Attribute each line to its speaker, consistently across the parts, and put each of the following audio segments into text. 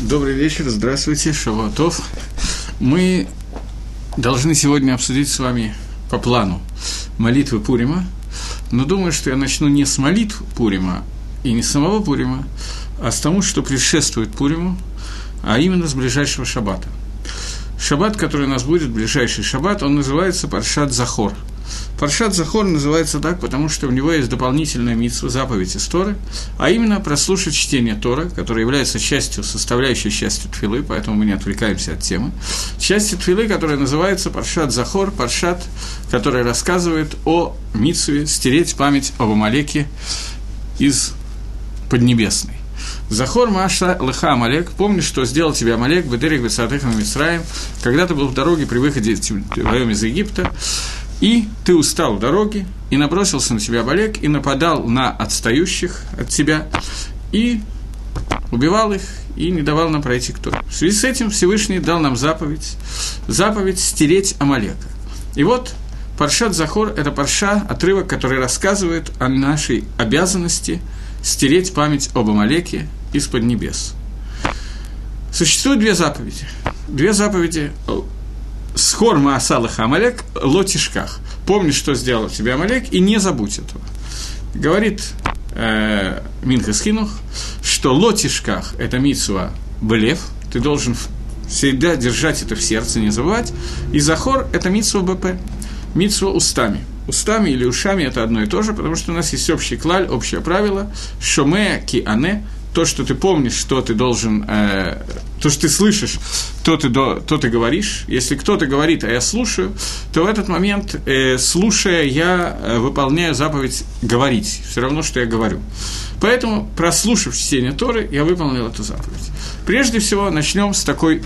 Speaker 1: Добрый вечер, здравствуйте, Шавуатов. Мы должны сегодня обсудить с вами по плану молитвы Пурима, но думаю, что я начну не с молитв Пурима и не с самого Пурима, а с тому, что предшествует Пуриму, а именно с ближайшего шаббата. Шаббат, который у нас будет, ближайший шаббат, он называется Паршат Захор – Паршат Захор называется так, потому что у него есть дополнительная митсва, заповедь из Торы, а именно прослушать чтение Тора, которое является частью, составляющей частью Тфилы, поэтому мы не отвлекаемся от темы. Частью Тфилы, которая называется Паршат Захор, Паршат, который рассказывает о митсве стереть память об Амалеке из Поднебесной. Захор Маша Лыха Амалек, помни, что сделал тебе Амалек, Бедерик Бесатыхам Мисраем, когда ты был в дороге при выходе твоем из Египта, и ты устал в дороге, и набросился на тебя Балек, и нападал на отстающих от тебя, и убивал их, и не давал нам пройти кто. В связи с этим Всевышний дал нам заповедь, заповедь стереть Амалека. И вот Паршат Захор – это парша, отрывок, который рассказывает о нашей обязанности стереть память об Амалеке из-под небес. Существует две заповеди. Две заповеди Схор Маасалах Амалек лотишках. Помни, что сделал тебе Амалек, и не забудь этого. Говорит э, Минхас Хинух, что лотишках – это митсуа блев, ты должен всегда держать это в сердце, не забывать. И захор – это митсуа БП, митсуа устами. Устами или ушами – это одно и то же, потому что у нас есть общий клаль, общее правило – шоме ки ане то, что ты помнишь, что ты должен, э, то, что ты слышишь, то ты, до, то ты говоришь. Если кто-то говорит, а я слушаю, то в этот момент, э, слушая, я э, выполняю заповедь говорить. Все равно, что я говорю. Поэтому, прослушав чтение Торы, я выполнил эту заповедь. Прежде всего, начнем с такой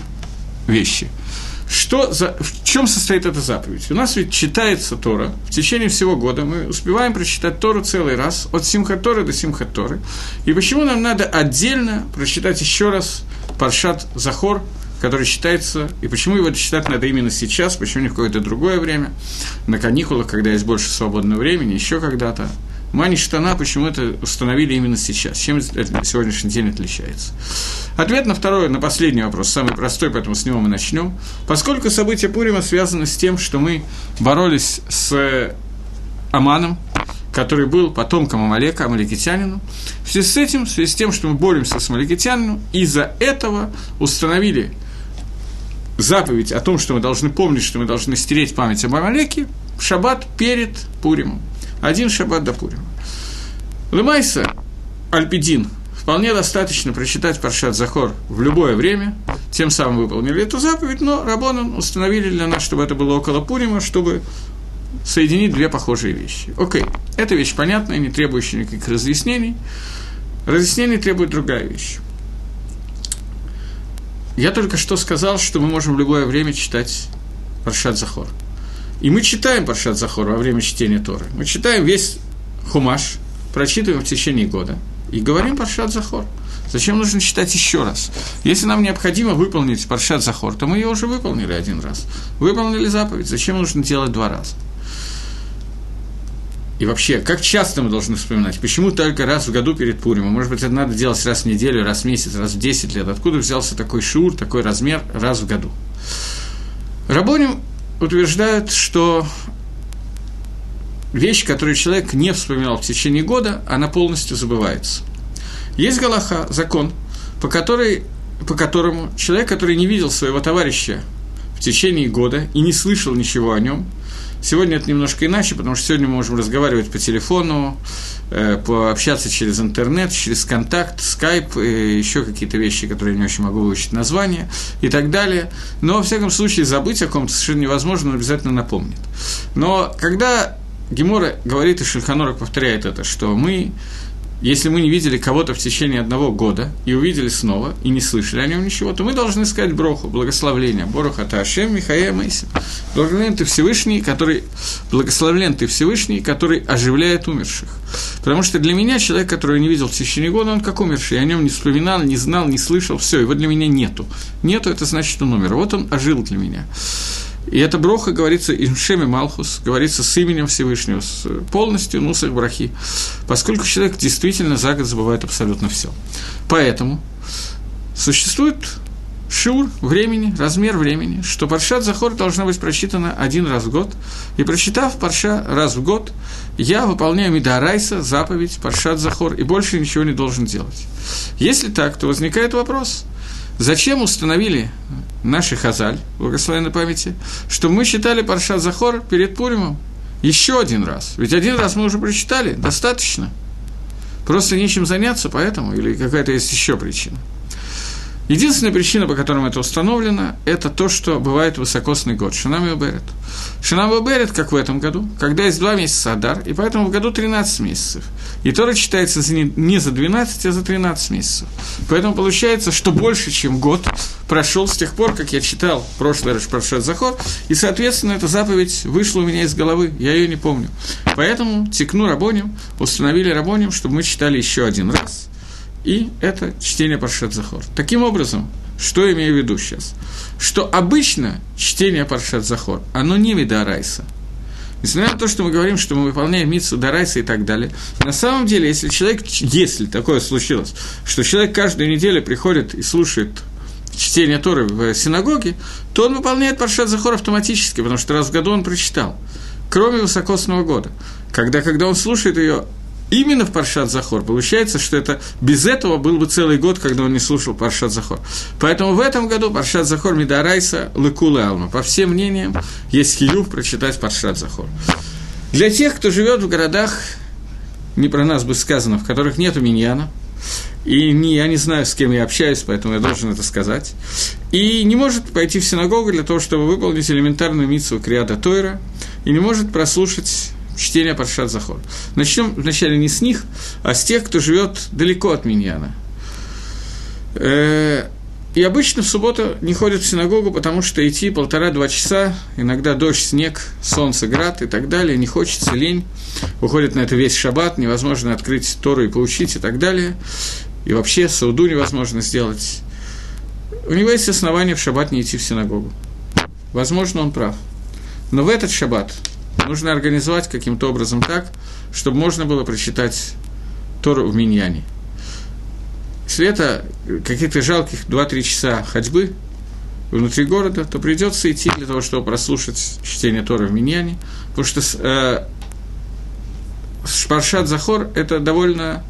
Speaker 1: вещи – что за, в чем состоит эта заповедь? У нас ведь читается Тора в течение всего года. Мы успеваем прочитать Тору целый раз, от Симхаторы до Симхаторы. И почему нам надо отдельно прочитать еще раз Паршат Захор, который считается, и почему его читать надо именно сейчас, почему не в какое-то другое время, на каникулах, когда есть больше свободного времени, еще когда-то. Мани Штана почему это установили именно сейчас? Чем сегодняшний день отличается? Ответ на второй, на последний вопрос, самый простой, поэтому с него мы начнем. Поскольку события Пурима связаны с тем, что мы боролись с Аманом, который был потомком Амалека, Амаликитянину. В связи с этим, в связи с тем, что мы боремся с Амаликитянином, из-за этого установили заповедь о том, что мы должны помнить, что мы должны стереть память об Амалеке в шаббат перед Пуримом один шаббат до Пурима. Лымайса, Альпидин, вполне достаточно прочитать Паршат Захор в любое время, тем самым выполнили эту заповедь, но Рабонан установили для нас, чтобы это было около Пурима, чтобы соединить две похожие вещи. Окей, эта вещь понятная, не требующая никаких разъяснений. Разъяснений требует другая вещь. Я только что сказал, что мы можем в любое время читать Паршат Захор – и мы читаем Паршат Захор во время чтения Торы. Мы читаем весь Хумаш, прочитываем в течение года и говорим Паршат Захор. Зачем нужно читать еще раз? Если нам необходимо выполнить Паршат Захор, то мы ее уже выполнили один раз. Выполнили заповедь, зачем нужно делать два раза? И вообще, как часто мы должны вспоминать? Почему только раз в году перед Пуримом? Может быть, это надо делать раз в неделю, раз в месяц, раз в 10 лет? Откуда взялся такой шур, такой размер раз в году? Рабоним утверждают, что вещь, которую человек не вспоминал в течение года, она полностью забывается. Есть Галаха, закон, по, которой, по которому человек, который не видел своего товарища в течение года и не слышал ничего о нем, Сегодня это немножко иначе, потому что сегодня мы можем разговаривать по телефону, э, пообщаться через интернет, через контакт, скайп, еще какие-то вещи, которые я не очень могу выучить название и так далее. Но, во всяком случае, забыть о ком-то совершенно невозможно, он обязательно напомнит. Но когда Гемора говорит, и Шельханора повторяет это, что мы если мы не видели кого-то в течение одного года и увидели снова, и не слышали о нем ничего, то мы должны сказать броху, благословление. Боруха Ташем, Михаия Мейси. Благословлен ты Всевышний, который, благословлен ты Всевышний, который оживляет умерших. Потому что для меня человек, который не видел в течение года, он как умерший. Я о нем не вспоминал, не знал, не слышал, все, его для меня нету. Нету, это значит, он умер. Вот он ожил для меня. И это броха говорится Имшеми Малхус, говорится с именем Всевышнего, с полностью Нусах Брахи, поскольку человек действительно за год забывает абсолютно все. Поэтому существует шур времени, размер времени, что Паршат Захор должна быть прочитана один раз в год, и прочитав Парша раз в год, я выполняю Мидарайса, заповедь, Паршат Захор, и больше ничего не должен делать. Если так, то возникает вопрос, зачем установили наши Хазаль, благословенной памяти, что мы читали Паршат Захор перед Пуримом еще один раз? Ведь один раз мы уже прочитали, достаточно. Просто нечем заняться, поэтому, или какая-то есть еще причина. Единственная причина, по которой это установлено, это то, что бывает высокосный год, Шинам и Берет. Шинам и Берет, как в этом году, когда есть два месяца Адар, и поэтому в году 13 месяцев. И Тора читается не за 12, а за 13 месяцев. Поэтому получается, что больше, чем год прошел с тех пор, как я читал прошлый раз Паршат Захор, и, соответственно, эта заповедь вышла у меня из головы, я ее не помню. Поэтому Текну Рабоним установили Рабоним, чтобы мы читали еще один раз – и это чтение Паршат Захор. Таким образом, что имею в виду сейчас? Что обычно чтение Паршат Захор, оно не Мидарайса. Несмотря на то, что мы говорим, что мы выполняем Митсу Дарайса и так далее, на самом деле, если человек, если такое случилось, что человек каждую неделю приходит и слушает чтение Торы в синагоге, то он выполняет Паршат Захор автоматически, потому что раз в году он прочитал, кроме высокосного года. Когда, когда он слушает ее именно в Паршат Захор. Получается, что это без этого был бы целый год, когда он не слушал Паршат Захор. Поэтому в этом году Паршат Захор Мидарайса Лыкулы Алма. По всем мнениям, есть хиюв прочитать Паршат Захор. Для тех, кто живет в городах, не про нас бы сказано, в которых нет миньяна, и не, я не знаю, с кем я общаюсь, поэтому я должен это сказать, и не может пойти в синагогу для того, чтобы выполнить элементарную митцву Криада Тойра, и не может прослушать чтения Паршат Захор. Начнем вначале не с них, а с тех, кто живет далеко от Миньяна. Э, и обычно в субботу не ходят в синагогу, потому что идти полтора-два часа, иногда дождь, снег, солнце, град и так далее, не хочется, лень, уходит на это весь шаббат, невозможно открыть Тору и поучить и так далее, и вообще сауду невозможно сделать. У него есть основания в шаббат не идти в синагогу. Возможно, он прав. Но в этот шаббат нужно организовать каким-то образом так, чтобы можно было прочитать Тору в Миньяне. Если это каких-то жалких 2-3 часа ходьбы внутри города, то придется идти для того, чтобы прослушать чтение Торы в Миньяне, потому что э, Шпаршат Захор – это довольно,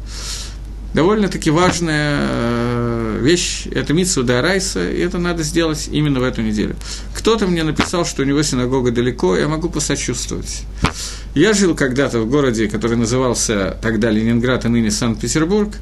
Speaker 1: довольно-таки важная э, вещь, это Митсу Дарайса, и это надо сделать именно в эту неделю. Кто-то мне написал, что у него синагога далеко, я могу посочувствовать. Я жил когда-то в городе, который назывался тогда Ленинград, а ныне Санкт-Петербург.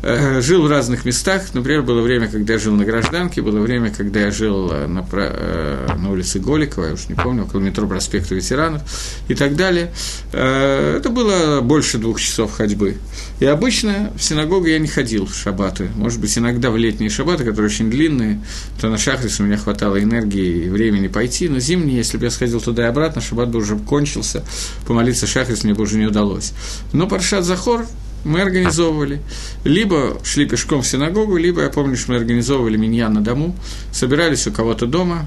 Speaker 1: Э, жил в разных местах. Например, было время, когда я жил на гражданке, было время, когда я жил э, на, э, на улице Голикова, я уж не помню, около метро проспекта ветеранов и так далее. Это было больше двух часов ходьбы. И обычно в синагогу я не ходил в шаббаты. Может быть, иногда в летние шаббаты, которые очень длинные, то на шахрис у меня хватало энергии и времени пойти. Но зимние, если бы я сходил туда и обратно, шаббат бы уже кончился, помолиться шахрис мне бы уже не удалось. Но Паршат Захор мы организовывали. Либо шли пешком в синагогу, либо, я помню, что мы организовывали меня на дому, собирались у кого-то дома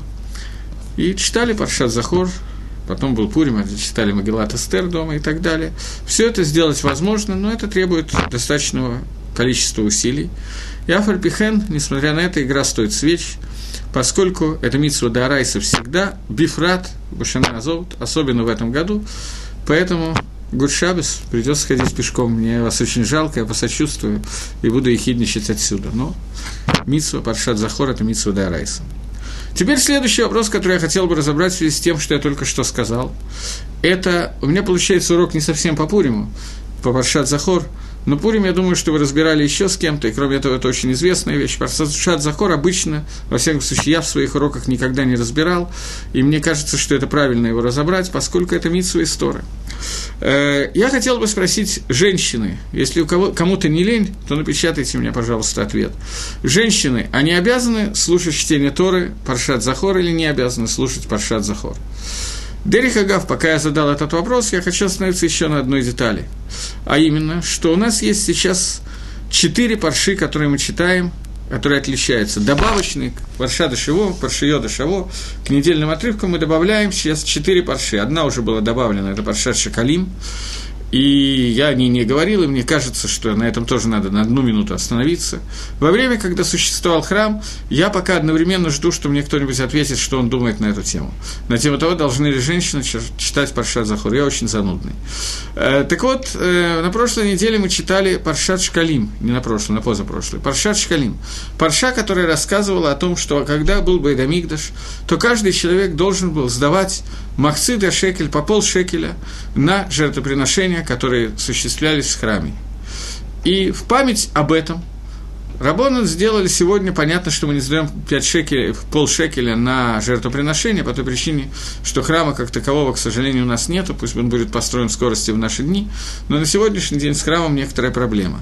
Speaker 1: и читали Паршат Захор, потом был Пурим, читали Магеллат Эстер дома и так далее. Все это сделать возможно, но это требует достаточного количества усилий. И Афальпихен, несмотря на это, игра стоит свеч, поскольку это Митсва Дарайса всегда, Бифрат, Башана Азот, особенно в этом году, поэтому Гудшабес, придется ходить пешком. Мне вас очень жалко, я посочувствую и буду ехидничать отсюда. Но Митсва, Паршат Захор – это Митсва Дарайса. Теперь следующий вопрос, который я хотел бы разобрать в связи с тем, что я только что сказал. Это у меня получается урок не совсем по Пуриму, по Паршат Захор – но Пурим, я думаю, что вы разбирали еще с кем-то, и кроме этого, это очень известная вещь. Паршат Захор обычно, во всяком случае, я в своих уроках никогда не разбирал, и мне кажется, что это правильно его разобрать, поскольку это Митсу история. Э, я хотел бы спросить женщины, если у кого, кому-то не лень, то напечатайте мне, пожалуйста, ответ. Женщины, они обязаны слушать чтение Торы, Паршат Захор, или не обязаны слушать Паршат Захор? Дерих Агав, пока я задал этот вопрос, я хочу остановиться еще на одной детали. А именно, что у нас есть сейчас четыре парши, которые мы читаем, которые отличаются. Добавочный парша дошево, паршиё дошево. К недельным отрывкам мы добавляем сейчас четыре парши. Одна уже была добавлена, это парша Шакалим. И я о ней не говорил, и мне кажется, что на этом тоже надо на одну минуту остановиться. Во время, когда существовал храм, я пока одновременно жду, что мне кто-нибудь ответит, что он думает на эту тему. На тему того, должны ли женщины читать Паршат Захор. Я очень занудный. Э, так вот, э, на прошлой неделе мы читали Паршат Шкалим, не на прошлой, на позапрошлой. Паршат Шкалим. Парша, которая рассказывала о том, что когда был Байдамигдаш, то каждый человек должен был сдавать махцида шекель по пол шекеля на жертвоприношения, которые осуществлялись в храме. И в память об этом Рабонан сделали сегодня, понятно, что мы не сдаем 5 шекелей, пол шекеля на жертвоприношение, по той причине, что храма как такового, к сожалению, у нас нету, пусть он будет построен в скорости в наши дни, но на сегодняшний день с храмом некоторая проблема.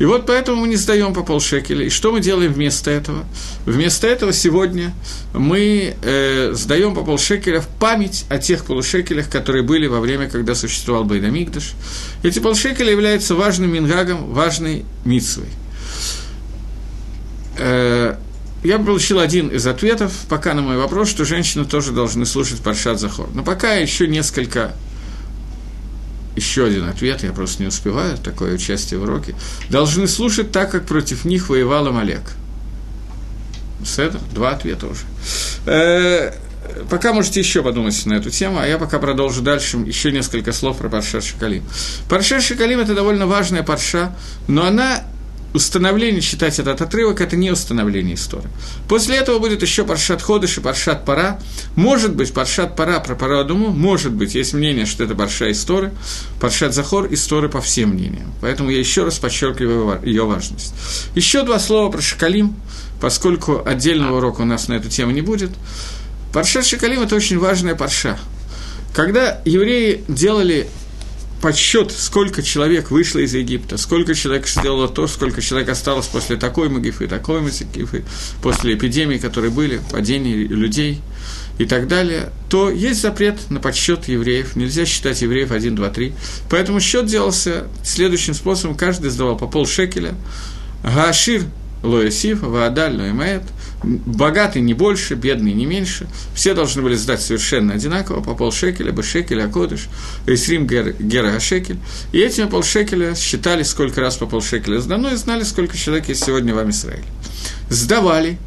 Speaker 1: И вот поэтому мы не сдаем по пол шекеля. И что мы делаем вместо этого? Вместо этого сегодня мы э, сдаем по пол шекеля в память о тех полушекелях, которые были во время, когда существовал Байдамикдаш. Эти полшекеля являются важным мингагом, важной митсвой – я получил один из ответов пока на мой вопрос, что женщины тоже должны слушать Паршат Захор. Но пока еще несколько еще один ответ, я просто не успеваю, такое участие в уроке, должны слушать так, как против них воевал Амалек. С этого два ответа уже. Э, пока можете еще подумать на эту тему, а я пока продолжу дальше еще несколько слов про Парша Шакалим. Парша Шакалим – это довольно важная парша, но она установление, считать этот отрывок, это не установление истории. После этого будет еще Паршат Ходыш и Паршат Пара. Может быть, Паршат Пара про Парадуму, может быть, есть мнение, что это Парша История, Паршат Захор История по всем мнениям. Поэтому я еще раз подчеркиваю ее важность. Еще два слова про Шакалим, поскольку отдельного урока у нас на эту тему не будет. Паршат Шакалим – это очень важная парша. Когда евреи делали подсчет, сколько человек вышло из Египта, сколько человек сделало то, сколько человек осталось после такой магифы, такой магифы, после эпидемий, которые были, падения людей и так далее, то есть запрет на подсчет евреев. Нельзя считать евреев 1, 2, 3. Поэтому счет делался следующим способом. Каждый сдавал по пол шекеля. Гашир Лоэсиф, Ваадаль, Лоэмэт, богатый не больше, бедный не меньше, все должны были сдать совершенно одинаково, по полшекеля, бы шекель, акодыш, Исрим Гера Ашекель, и этими полшекеля считали, сколько раз по полшекеля сдано, и знали, сколько человек есть сегодня в Израиле. Сдавали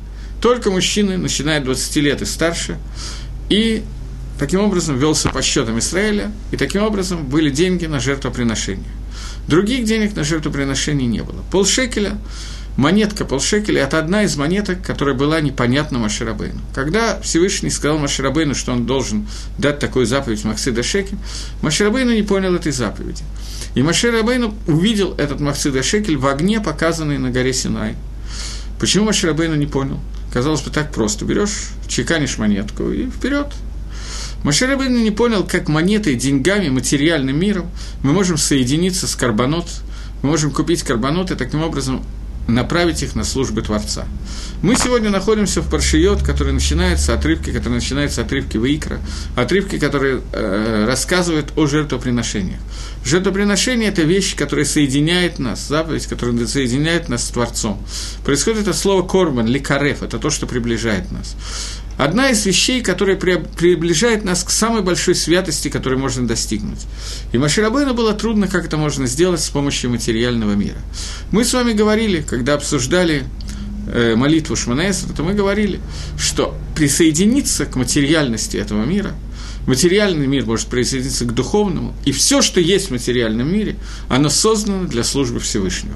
Speaker 1: только мужчины, начиная от 20 лет и старше, и таким образом велся по счетам Израиля, и таким образом были деньги на жертвоприношение. Других денег на жертвоприношение не было. Полшекеля монетка полшекеля – это одна из монеток, которая была непонятна Маширабейну. Когда Всевышний сказал Маширабейну, что он должен дать такую заповедь Махсида Шекель, Маширабейну не понял этой заповеди. И Маширабейну увидел этот Махсида Шекель в огне, показанный на горе Синай. Почему Маширабейну не понял? Казалось бы, так просто. Берешь, чеканишь монетку и вперед. Маширабейну не понял, как монетой, деньгами, материальным миром мы можем соединиться с карбонот, мы можем купить карбонот и таким образом направить их на службы Творца. Мы сегодня находимся в Паршиот, который начинается, отрывки, которые начинаются отрывки Ваикра, отрывки, которые э, рассказывают о жертвоприношениях. Жертвоприношение – это вещь, которая соединяет нас, заповедь, которая соединяет нас с Творцом. Происходит это слово «корбан», «ликареф» – это то, что приближает нас. Одна из вещей, которая приближает нас к самой большой святости, которую можно достигнуть. И Маширабейну было трудно, как это можно сделать с помощью материального мира. Мы с вами говорили, когда обсуждали э, молитву Шманаэсра, то мы говорили, что присоединиться к материальности этого мира – материальный мир может присоединиться к духовному, и все, что есть в материальном мире, оно создано для службы Всевышнего.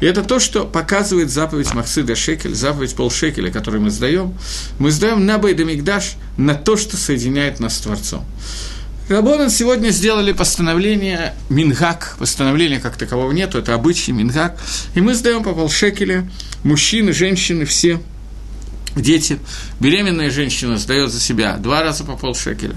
Speaker 1: И это то, что показывает заповедь Махсида Шекель, заповедь полшекеля, которую мы сдаем. Мы сдаем на Байдамикдаш, на то, что соединяет нас с Творцом. Рабонан сегодня сделали постановление Мингак, постановления как такового нету, это обычный Мингак, и мы сдаем по полшекеля, мужчины, женщины, все – дети, беременная женщина сдает за себя два раза по полшекеля.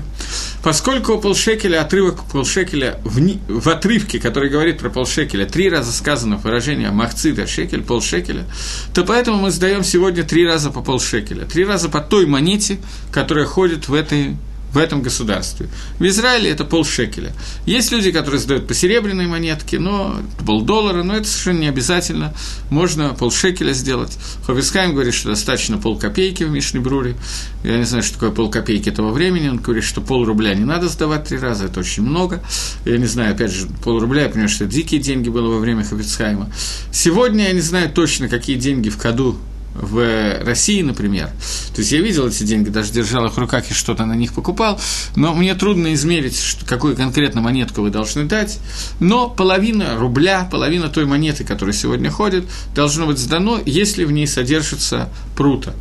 Speaker 1: Поскольку полшекеля, отрывок полшекеля в, в отрывке, который говорит про полшекеля, три раза сказано выражение махцида шекель, полшекеля, то поэтому мы сдаем сегодня три раза по полшекеля. Три раза по той монете, которая ходит в этой в этом государстве. В Израиле это полшекеля. Есть люди, которые сдают по серебряной монетке, но полдоллара, но это совершенно не обязательно. Можно полшекеля сделать. Хофискайм говорит, что достаточно полкопейки в Мишне Бруре. Я не знаю, что такое полкопейки того времени. Он говорит, что полрубля не надо сдавать три раза, это очень много. Я не знаю, опять же, полрубля, я понимаю, что это дикие деньги было во время Хофицхайма. Сегодня я не знаю точно, какие деньги в году в России, например. То есть я видел эти деньги, даже держал их в руках и что-то на них покупал, но мне трудно измерить, какую конкретно монетку вы должны дать, но половина рубля, половина той монеты, которая сегодня ходит, должно быть сдано, если в ней содержится прута.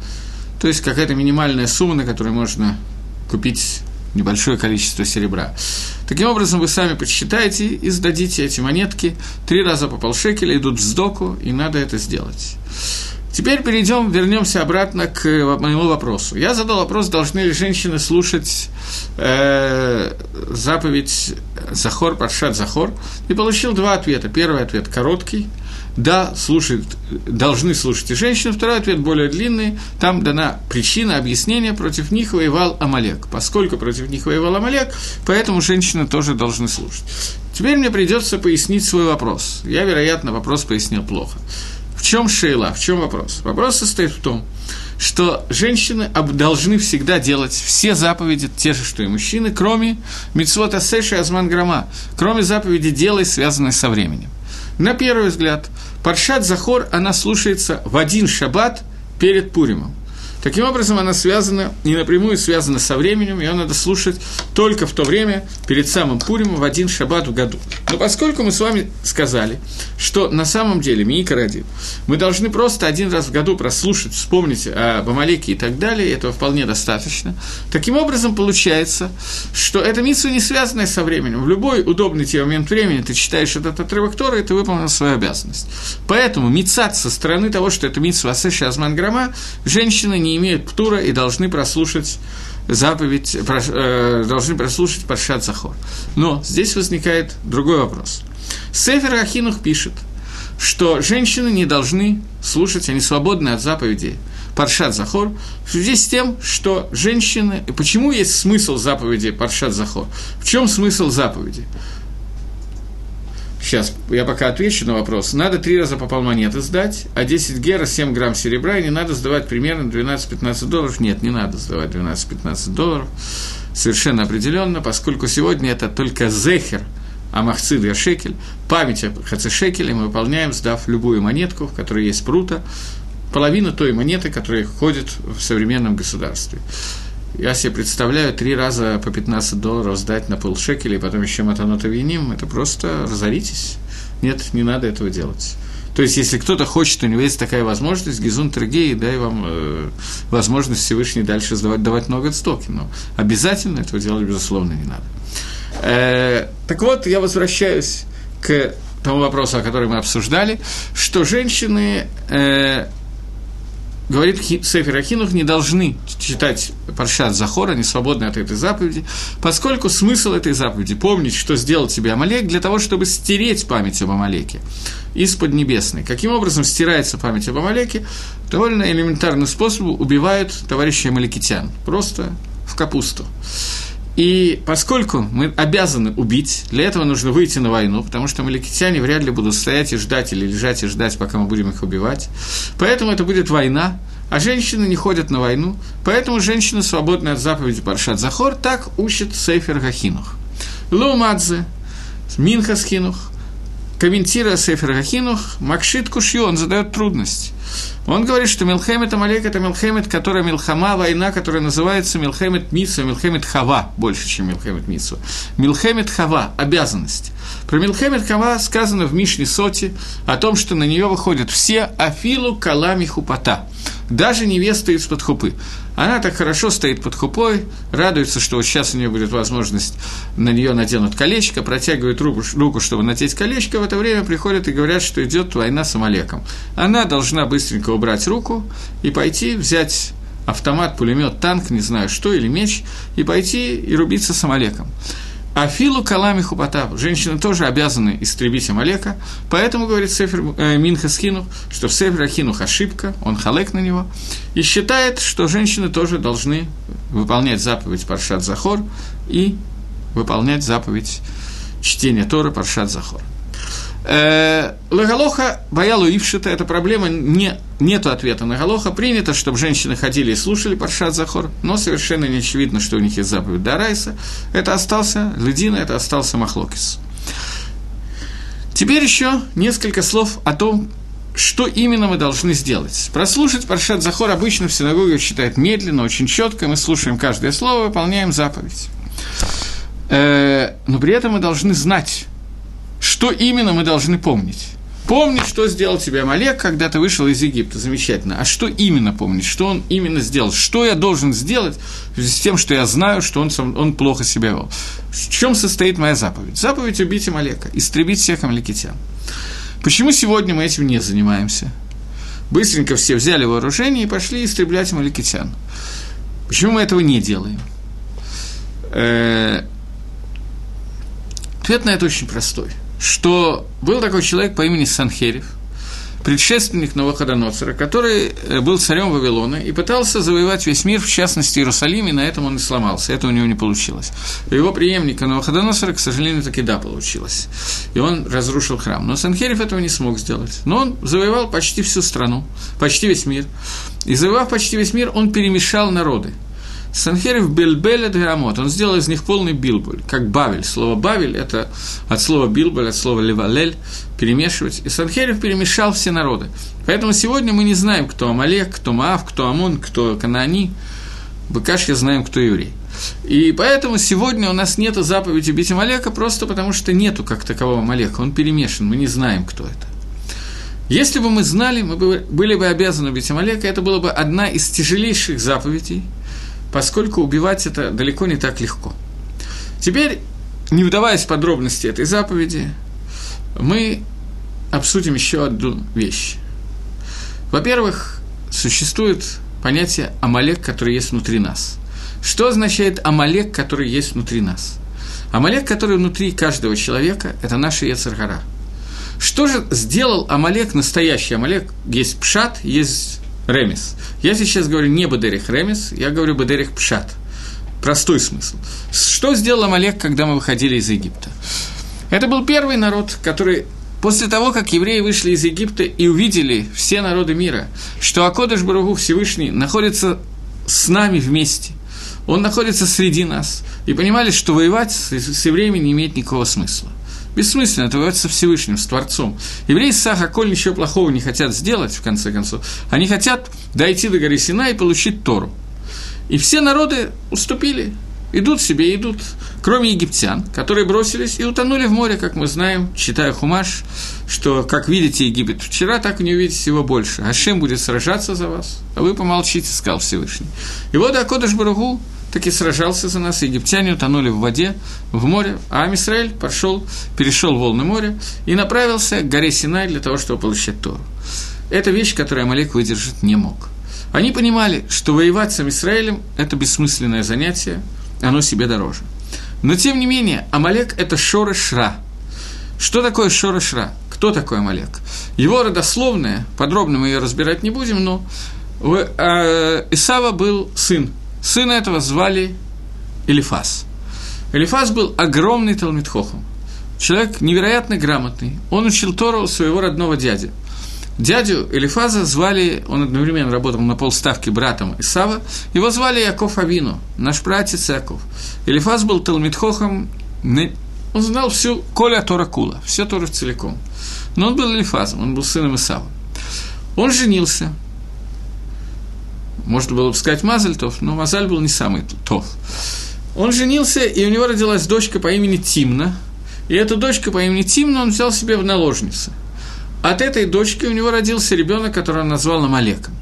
Speaker 1: То есть какая-то минимальная сумма, на которой можно купить небольшое количество серебра. Таким образом, вы сами подсчитаете и сдадите эти монетки. Три раза по полшекеля идут в сдоку, и надо это сделать. Теперь перейдем, вернемся обратно к моему вопросу. Я задал вопрос, должны ли женщины слушать э, заповедь Захор, Паршат Захор, и получил два ответа. Первый ответ короткий, да, слушают, должны слушать и женщины. Второй ответ более длинный. Там дана причина, объяснение, против них воевал Амалек. Поскольку против них воевал Амалек, поэтому женщины тоже должны слушать. Теперь мне придется пояснить свой вопрос. Я, вероятно, вопрос пояснил плохо. Чем шейла, в чем вопрос? Вопрос состоит в том, что женщины должны всегда делать все заповеди, те же, что и мужчины, кроме митцвот асеши азман грама, кроме заповеди «делай», связанной со временем. На первый взгляд, Паршат Захор, она слушается в один шаббат перед Пуримом – Таким образом, она связана, не напрямую связана со временем, ее надо слушать только в то время, перед самым Пуримом, в один шаббат в году. Но поскольку мы с вами сказали, что на самом деле, Миика ради, мы должны просто один раз в году прослушать, вспомнить о Амалеке и так далее, этого вполне достаточно. Таким образом, получается, что эта митсва не связанная со временем. В любой удобный тебе момент времени ты читаешь этот отрывок Тора, и ты выполнил свою обязанность. Поэтому мицат со стороны того, что это митсва Асеша Азман Грама, женщины не имеют птура и должны прослушать заповедь, э, должны прослушать Паршат Захор. Но здесь возникает другой вопрос. Сефер Ахинух пишет, что женщины не должны слушать, они свободны от заповедей Паршат Захор, в связи с тем, что женщины... Почему есть смысл заповеди Паршат Захор? В чем смысл заповеди? Сейчас, я пока отвечу на вопрос. Надо три раза по полмонеты сдать, а 10 гера, 7 грамм серебра, и не надо сдавать примерно 12-15 долларов. Нет, не надо сдавать 12-15 долларов. Совершенно определенно, поскольку сегодня это только зехер, а махцид и шекель, память о хацешекеле мы выполняем, сдав любую монетку, в которой есть прута, половину той монеты, которая ходит в современном государстве. Я себе представляю, три раза по 15 долларов сдать на полшекеля, и потом еще матанота виним, это просто разоритесь. Нет, не надо этого делать. То есть, если кто-то хочет, у него есть такая возможность, Гизун Трагей, дай вам э, возможность Всевышний дальше сдавать, давать много стоки. Но обязательно этого делать, безусловно, не надо. Э, так вот, я возвращаюсь к тому вопросу, о котором мы обсуждали, что женщины э, говорит Сефер Ахинух, не должны читать Паршат Захора, они свободны от этой заповеди, поскольку смысл этой заповеди – помнить, что сделал тебе Амалек, для того, чтобы стереть память об Амалеке из Поднебесной. Каким образом стирается память об Амалеке? Довольно элементарным способом убивают товарищей амаликитян, просто в капусту. И поскольку мы обязаны убить, для этого нужно выйти на войну, потому что маликитяне вряд ли будут стоять и ждать или лежать и ждать, пока мы будем их убивать. Поэтому это будет война, а женщины не ходят на войну, поэтому женщины свободны от заповеди Паршат Захор, так учит Сейфер Гахинух. Лумадзе, Минхас Хинух, комментируя Сейфер Гахинух, Макшит Кушью, он задает трудность. Он говорит, что Милхемет Амалек – это Милхемет, которая Милхама, война, которая называется Милхемет Митсу, Милхемет Хава, больше, чем Милхемет Митсу. Милхемет Хава – обязанность. Про Милхемет Хава сказано в Мишне Соти о том, что на нее выходят все Афилу Калами Хупата, даже невеста из-под хупы. Она так хорошо стоит под хупой, радуется, что вот сейчас у нее будет возможность, на нее наденут колечко, протягивает руку, руку, чтобы надеть колечко, в это время приходят и говорят, что идет война с Амалеком. Она должна быстренько убрать руку и пойти взять автомат, пулемет, танк, не знаю что, или меч, и пойти и рубиться с Амалеком. Афилу Калами Хупатав. Женщины тоже обязаны истребить Амалека, поэтому, говорит Сефер э, Минха что в Сефер Ахинух ошибка, он халек на него, и считает, что женщины тоже должны выполнять заповедь Паршат Захор и выполнять заповедь чтения Тора Паршат Захор. Э, Лагалоха боялу Ившита, эта проблема, не, нету ответа на Галоха. Принято, чтобы женщины ходили и слушали Паршат Захор, но совершенно не очевидно, что у них есть заповедь Дарайса. Это остался Ледина, это остался Махлокис. Теперь еще несколько слов о том, что именно мы должны сделать. Прослушать Паршат Захор обычно в синагоге считают медленно, очень четко, мы слушаем каждое слово, выполняем заповедь. Э, но при этом мы должны знать, что именно мы должны помнить? Помни, что сделал тебе Амалек, когда ты вышел из Египта. Замечательно. А что именно помнить? Что он именно сделал? Что я должен сделать с тем, что я знаю, что он, он плохо себя вел? В чем состоит моя заповедь? Заповедь убить Амалека, истребить всех амалекитян. Почему сегодня мы этим не занимаемся? Быстренько все взяли вооружение и пошли истреблять амаликитян. Почему мы этого не делаем? Э, ответ на это очень простой – что был такой человек по имени Санхерев, предшественник Новоходоносора, который э, был царем Вавилона и пытался завоевать весь мир, в частности Иерусалим, и на этом он и сломался, это у него не получилось. Его преемника Новоходоносора, к сожалению, таки да, получилось. И он разрушил храм. Но Санхерев этого не смог сделать. Но он завоевал почти всю страну, почти весь мир. И завоевав почти весь мир, он перемешал народы – Санхерев Бельбеля Драмот, он сделал из них полный билбуль, как Бавель. Слово Бавель – это от слова билбуль, от слова левалель, перемешивать. И Санхерев перемешал все народы. Поэтому сегодня мы не знаем, кто Амалек, кто Маав, кто Амон, кто Канани. Быкаш я знаем, кто еврей. И поэтому сегодня у нас нет заповеди убить Амалека, просто потому что нету как такового Амалека, он перемешан, мы не знаем, кто это. Если бы мы знали, мы бы, были бы обязаны убить Амалека, это была бы одна из тяжелейших заповедей – поскольку убивать это далеко не так легко. Теперь, не вдаваясь в подробности этой заповеди, мы обсудим еще одну вещь. Во-первых, существует понятие Амалек, который есть внутри нас. Что означает Амалек, который есть внутри нас? Амалек, который внутри каждого человека, это наша Ецаргара. Что же сделал Амалек, настоящий Амалек? Есть Пшат, есть Ремис. Я сейчас говорю не Бадерих Ремис, я говорю Бадерих Пшат. Простой смысл. Что сделал Амалек, когда мы выходили из Египта? Это был первый народ, который после того, как евреи вышли из Египта и увидели все народы мира, что Акодыш Баругу Всевышний находится с нами вместе, он находится среди нас, и понимали, что воевать с, евреями не имеет никакого смысла. Бессмысленно, это воевать Всевышним, с Творцом. Евреи с Сахаколь ничего плохого не хотят сделать, в конце концов. Они хотят дойти до горы Сина и получить Тору. И все народы уступили, идут себе, идут, кроме египтян, которые бросились и утонули в море, как мы знаем, читая Хумаш, что, как видите Египет вчера, так и не увидите его больше. Ашем будет сражаться за вас, а вы помолчите, сказал Всевышний. И вот Акодыш Баругу таки сражался за нас, египтяне утонули в воде, в море, а Амисраэль пошел, перешел волны моря и направился к горе Синай для того, чтобы получить Тору. Это вещь, которую Амалек выдержать не мог. Они понимали, что воевать с Израилем – это бессмысленное занятие, оно себе дороже. Но, тем не менее, Амалек – это Шора Шра. Что такое Шора Шра? Кто такой Амалек? Его родословное, подробно мы ее разбирать не будем, но у э, Исава был сын Сына этого звали Элифас. Элифас был огромный Талмитхохом. Человек невероятно грамотный. Он учил Тору своего родного дяди. Дядю Элифаза звали, он одновременно работал на полставки братом Исава, его звали Яков Авину, наш братец Яков. Элифаз был Талмитхохом, он знал всю Коля Тора Кула, все Тору целиком. Но он был Элифазом, он был сыном Исава. Он женился, можно было бы сказать Мазальтов, но Мазаль был не самый тов. Он женился, и у него родилась дочка по имени Тимна, и эту дочку по имени Тимна он взял себе в наложницы. От этой дочки у него родился ребенок, которого он назвал Амалеком.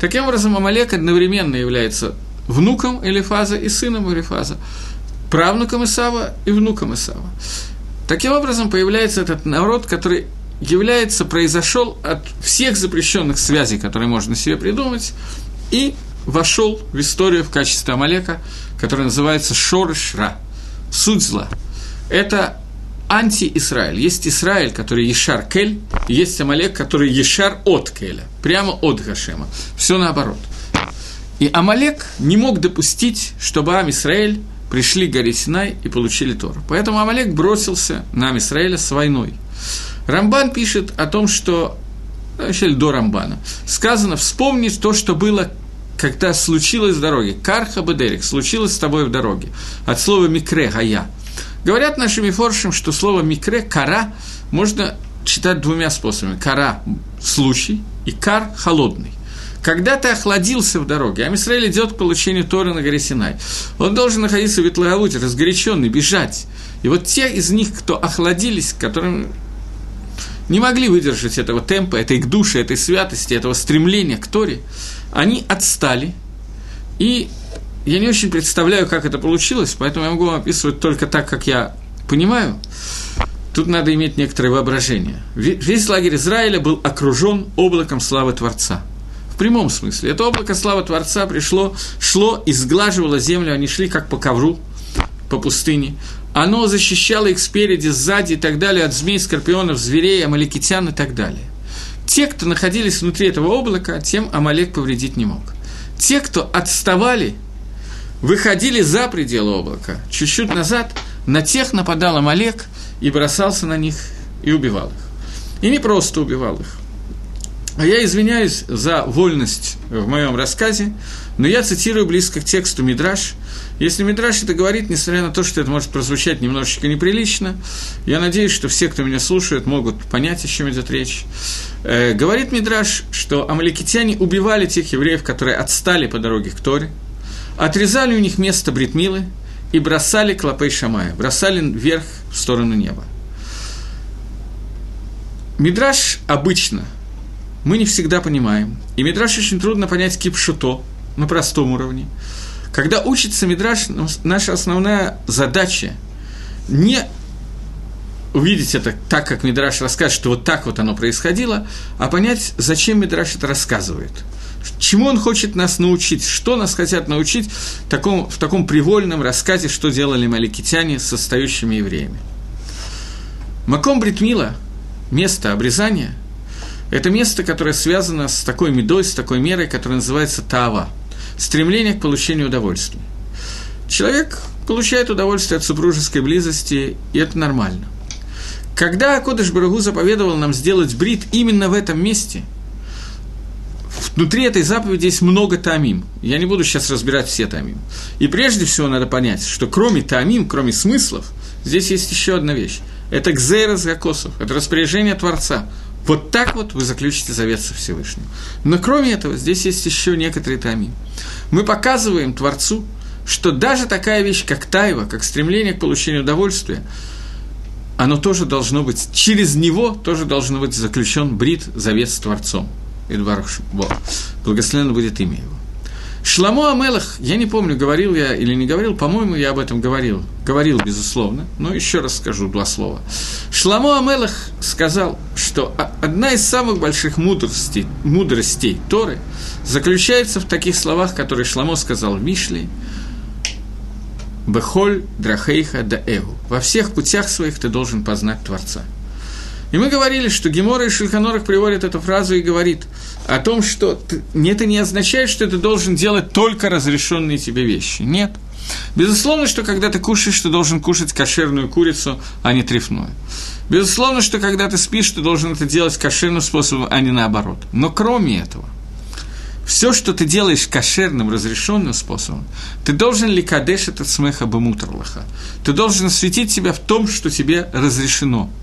Speaker 1: Таким образом, Амалек одновременно является внуком Элифаза и сыном Элифаза, правнуком Исава и внуком Исава. Таким образом, появляется этот народ, который является, произошел от всех запрещенных связей, которые можно себе придумать, и вошел в историю в качестве Амалека, который называется Шорышра, суть зла. это анти-Израиль. Есть Израиль, который Ешар Кель, есть Амалек, который Ешар от Келя, прямо от Гашема. Все наоборот. И Амалек не мог допустить, чтобы Ам Исраэль пришли к горе Синай и получили Тору. Поэтому Амалек бросился на Ам Исраэля с войной. Рамбан пишет о том, что вообще до Рамбана. Сказано, вспомни то, что было, когда случилось в дороге. Карха Бедерик, случилось с тобой в дороге. От слова микре, гая. Говорят нашими форшем, что слово микре, кара, можно читать двумя способами. Кара – случай, и кар – холодный. Когда ты охладился в дороге, а Израиль идет к получению Торы на горе Синай, он должен находиться в Ветлагалуте, разгоряченный, бежать. И вот те из них, кто охладились, которым не могли выдержать этого темпа, этой к душе, этой святости, этого стремления к Торе, они отстали. И я не очень представляю, как это получилось, поэтому я могу вам описывать только так, как я понимаю. Тут надо иметь некоторое воображение. Весь лагерь Израиля был окружен облаком славы Творца. В прямом смысле. Это облако славы Творца пришло, шло и сглаживало землю, они шли как по ковру, по пустыне. Оно защищало их спереди, сзади и так далее от змей, скорпионов, зверей, амаликитян и так далее. Те, кто находились внутри этого облака, тем Амалек повредить не мог. Те, кто отставали, выходили за пределы облака, чуть-чуть назад, на тех нападал Амалек и бросался на них и убивал их. И не просто убивал их. А я извиняюсь за вольность в моем рассказе, но я цитирую близко к тексту Мидраш. Если Мидраш это говорит, несмотря на то, что это может прозвучать немножечко неприлично, я надеюсь, что все, кто меня слушает, могут понять, о чем идет речь. Э, говорит Мидраш, что амаликитяне убивали тех евреев, которые отстали по дороге к Торе, отрезали у них место Бритмилы и бросали клопей Шамая, бросали вверх в сторону неба. Мидраш обычно мы не всегда понимаем. И Мидраш очень трудно понять кипшуто на простом уровне. Когда учится Мидраш, наша основная задача не увидеть это так, как Мидраш рассказывает, что вот так вот оно происходило, а понять, зачем Мидраш это рассказывает. Чему он хочет нас научить, что нас хотят научить в таком, в таком привольном рассказе, что делали маликитяне с состоящими евреями. Маком Бритмила, место обрезания, это место, которое связано с такой медой, с такой мерой, которая называется Тава – стремление к получению удовольствия. Человек получает удовольствие от супружеской близости, и это нормально. Когда Кодыш Барагу заповедовал нам сделать брит именно в этом месте, внутри этой заповеди есть много тамим. Я не буду сейчас разбирать все тамим. И прежде всего надо понять, что кроме тамим, кроме смыслов, здесь есть еще одна вещь. Это кзейрос гакосов, это распоряжение Творца. Вот так вот вы заключите завет со Всевышним. Но кроме этого, здесь есть еще некоторые тами. Мы показываем Творцу, что даже такая вещь, как тайва, как стремление к получению удовольствия, оно тоже должно быть, через него тоже должно быть заключен брит, завет с Творцом. Идбарах Бог. Благословенно будет имя его. Шламо Амелах, я не помню, говорил я или не говорил, по-моему, я об этом говорил. Говорил, безусловно, но еще раз скажу два слова. Шламо Амелах сказал, что одна из самых больших мудростей, мудростей Торы заключается в таких словах, которые Шламо сказал в Мишле, «Бехоль драхейха да эгу». Во всех путях своих ты должен познать Творца. И мы говорили, что Гемора и Шульханорах приводят эту фразу и говорит о том, что это не означает, что ты должен делать только разрешенные тебе вещи. Нет. Безусловно, что когда ты кушаешь, ты должен кушать кошерную курицу, а не трефную. Безусловно, что когда ты спишь, ты должен это делать кошерным способом, а не наоборот. Но кроме этого, все, что ты делаешь кошерным, разрешенным способом, ты должен ли кадеш этот смеха бамутарлаха. Ты должен осветить себя в том, что тебе разрешено –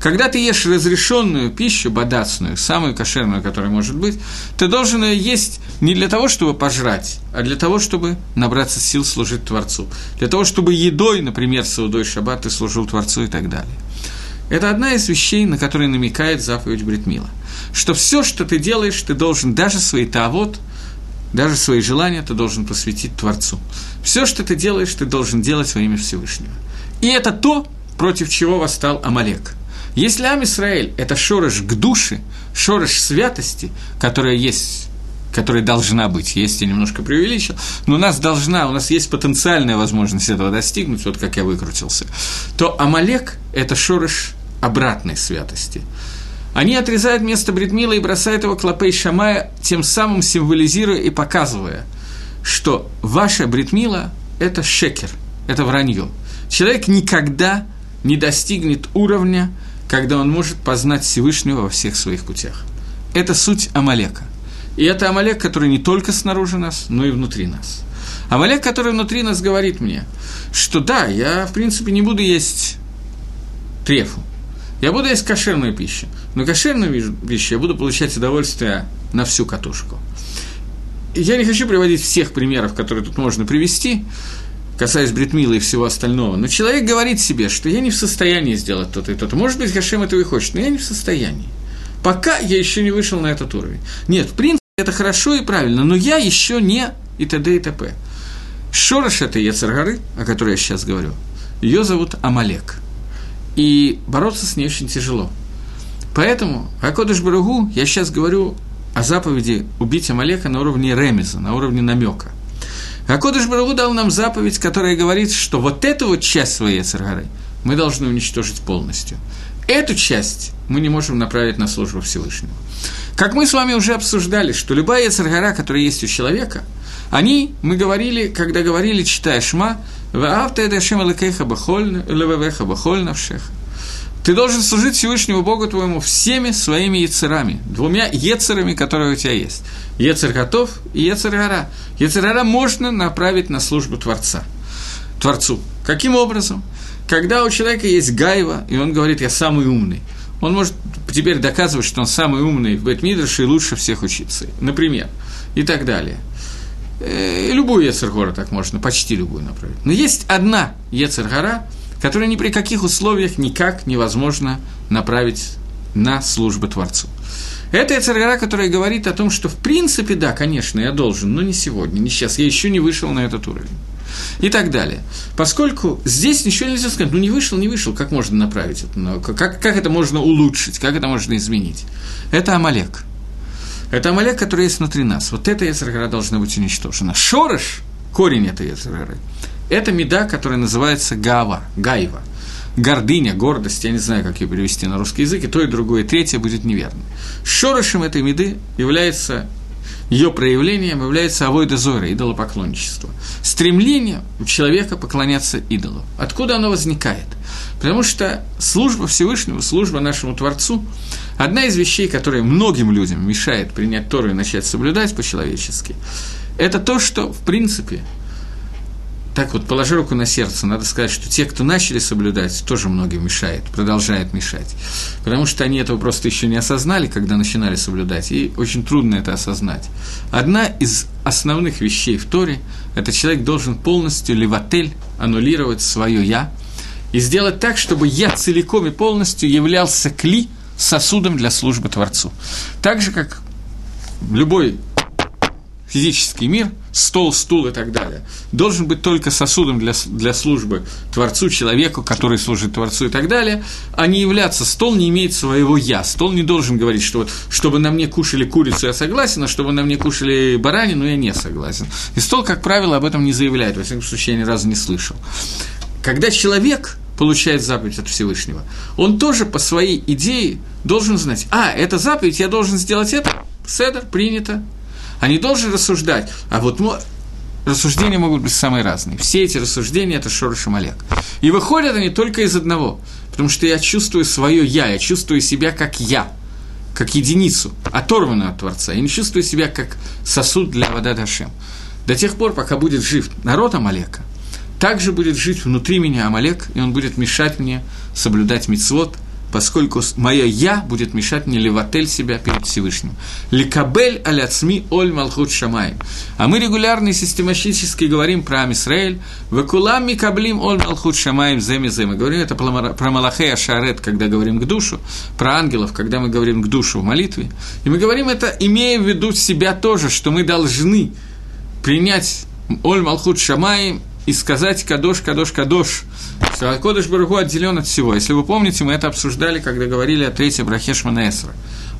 Speaker 1: когда ты ешь разрешенную пищу, бадацную, самую кошерную, которая может быть, ты должен ее есть не для того, чтобы пожрать, а для того, чтобы набраться сил служить Творцу. Для того, чтобы едой, например, Саудой Шаббат, ты служил Творцу и так далее. Это одна из вещей, на которые намекает заповедь Бритмила. Что все, что ты делаешь, ты должен даже свои тавод, даже свои желания ты должен посвятить Творцу. Все, что ты делаешь, ты должен делать во имя Всевышнего. И это то, против чего восстал Амалек. Если Ам Исраэль – это шорож к душе, шорож святости, которая есть которая должна быть, есть я немножко преувеличил, но у нас должна, у нас есть потенциальная возможность этого достигнуть, вот как я выкрутился, то Амалек – это шорыш обратной святости. Они отрезают место Бритмила и бросают его клопей Шамая, тем самым символизируя и показывая, что ваша Бритмила – это шекер, это вранье. Человек никогда не достигнет уровня, когда он может познать Всевышнего во всех своих путях. Это суть Амалека. И это Амалек, который не только снаружи нас, но и внутри нас. Амалек, который внутри нас, говорит мне, что да, я, в принципе, не буду есть трефу, я буду есть кошерную пищу, но кошерную пищу я буду получать удовольствие на всю катушку. Я не хочу приводить всех примеров, которые тут можно привести, касаясь бритмила и всего остального, но человек говорит себе, что я не в состоянии сделать то-то и то-то. Может быть, Хашем этого и хочет, но я не в состоянии. Пока я еще не вышел на этот уровень. Нет, в принципе, это хорошо и правильно, но я еще не и т.д. и т.п. Шорош – это Ецаргары, о которой я сейчас говорю. Ее зовут Амалек. И бороться с ней очень тяжело. Поэтому, Акодыш Баругу, я сейчас говорю о заповеди убить Амалека на уровне ремеза, на уровне намека. Акодыш Баругу дал нам заповедь, которая говорит, что вот эту вот часть своей Ецаргары мы должны уничтожить полностью. Эту часть мы не можем направить на службу Всевышнего. Как мы с вами уже обсуждали, что любая яцергара, которая есть у человека, они, мы говорили, когда говорили, читая Шма, ты должен служить Всевышнему Богу твоему всеми своими яцерами, двумя яцерами, которые у тебя есть. Ецер готов и Ецер гора. Ецер гора можно направить на службу Творца, Творцу. Каким образом? Когда у человека есть гайва, и он говорит, я самый умный – он может теперь доказывать, что он самый умный в Бетмидрше и лучше всех учиться, например, и так далее. Э, любую Ецергора так можно, почти любую направить. Но есть одна Ецергора, которую ни при каких условиях никак невозможно направить на службу Творцу. Это Ецергора, которая говорит о том, что в принципе, да, конечно, я должен, но не сегодня, не сейчас, я еще не вышел на этот уровень и так далее. Поскольку здесь ничего нельзя сказать, ну не вышел, не вышел, как можно направить это, ну, как, как это можно улучшить, как это можно изменить. Это Амалек. Это Амалек, который есть внутри нас. Вот эта Ецергара должна быть уничтожена. Шорыш, корень этой Ецергары, это меда, которая называется Гава, Гайва. Гордыня, гордость, я не знаю, как ее перевести на русский язык, и то, и другое, и третье будет неверно. Шорышем этой меды является ее проявлением является авойда зора, идолопоклонничество. Стремление человека поклоняться идолу. Откуда оно возникает? Потому что служба Всевышнего, служба нашему Творцу, одна из вещей, которая многим людям мешает принять Тору и начать соблюдать по-человечески, это то, что, в принципе, так вот, положи руку на сердце, надо сказать, что те, кто начали соблюдать, тоже многим мешает, продолжает мешать. Потому что они этого просто еще не осознали, когда начинали соблюдать, и очень трудно это осознать. Одна из основных вещей в Торе – это человек должен полностью левотель, аннулировать свое «я», и сделать так, чтобы я целиком и полностью являлся кли, сосудом для службы Творцу. Так же, как любой физический мир, стол, стул и так далее, должен быть только сосудом для, для службы Творцу, человеку, который служит Творцу и так далее, а не являться, стол не имеет своего «я». Стол не должен говорить, что вот, чтобы на мне кушали курицу, я согласен, а чтобы на мне кушали баранину, я не согласен. И стол, как правило, об этом не заявляет, во всяком случае, я ни разу не слышал. Когда человек получает заповедь от Всевышнего, он тоже по своей идее должен знать, а, это заповедь, я должен сделать это, седер, принято, не должен рассуждать. А вот рассуждения могут быть самые разные. Все эти рассуждения – это Шорош Амалек. И выходят они только из одного, потому что я чувствую свое «я», я чувствую себя как «я», как единицу, оторванную от Творца. Я не чувствую себя как сосуд для вода Дашем. До тех пор, пока будет жив народ Амалека, также будет жить внутри меня Амалек, и он будет мешать мне соблюдать мицвод – поскольку мое «я» будет мешать мне левотель себя перед Всевышним. Ликабель аляцми оль малхут шамай. А мы регулярно и систематически говорим про Амисраэль. Векулам микаблим оль малхут шамаем земи земи. Говорим это про Малахея Шарет, когда говорим к душу, про ангелов, когда мы говорим к душу в молитве. И мы говорим это, имея в виду себя тоже, что мы должны принять Оль Малхут Шамаем и сказать «Кадош, Кадош, Кадош», что Кодыш Баруху отделен от всего. Если вы помните, мы это обсуждали, когда говорили о третьей брахе Шманаэсра.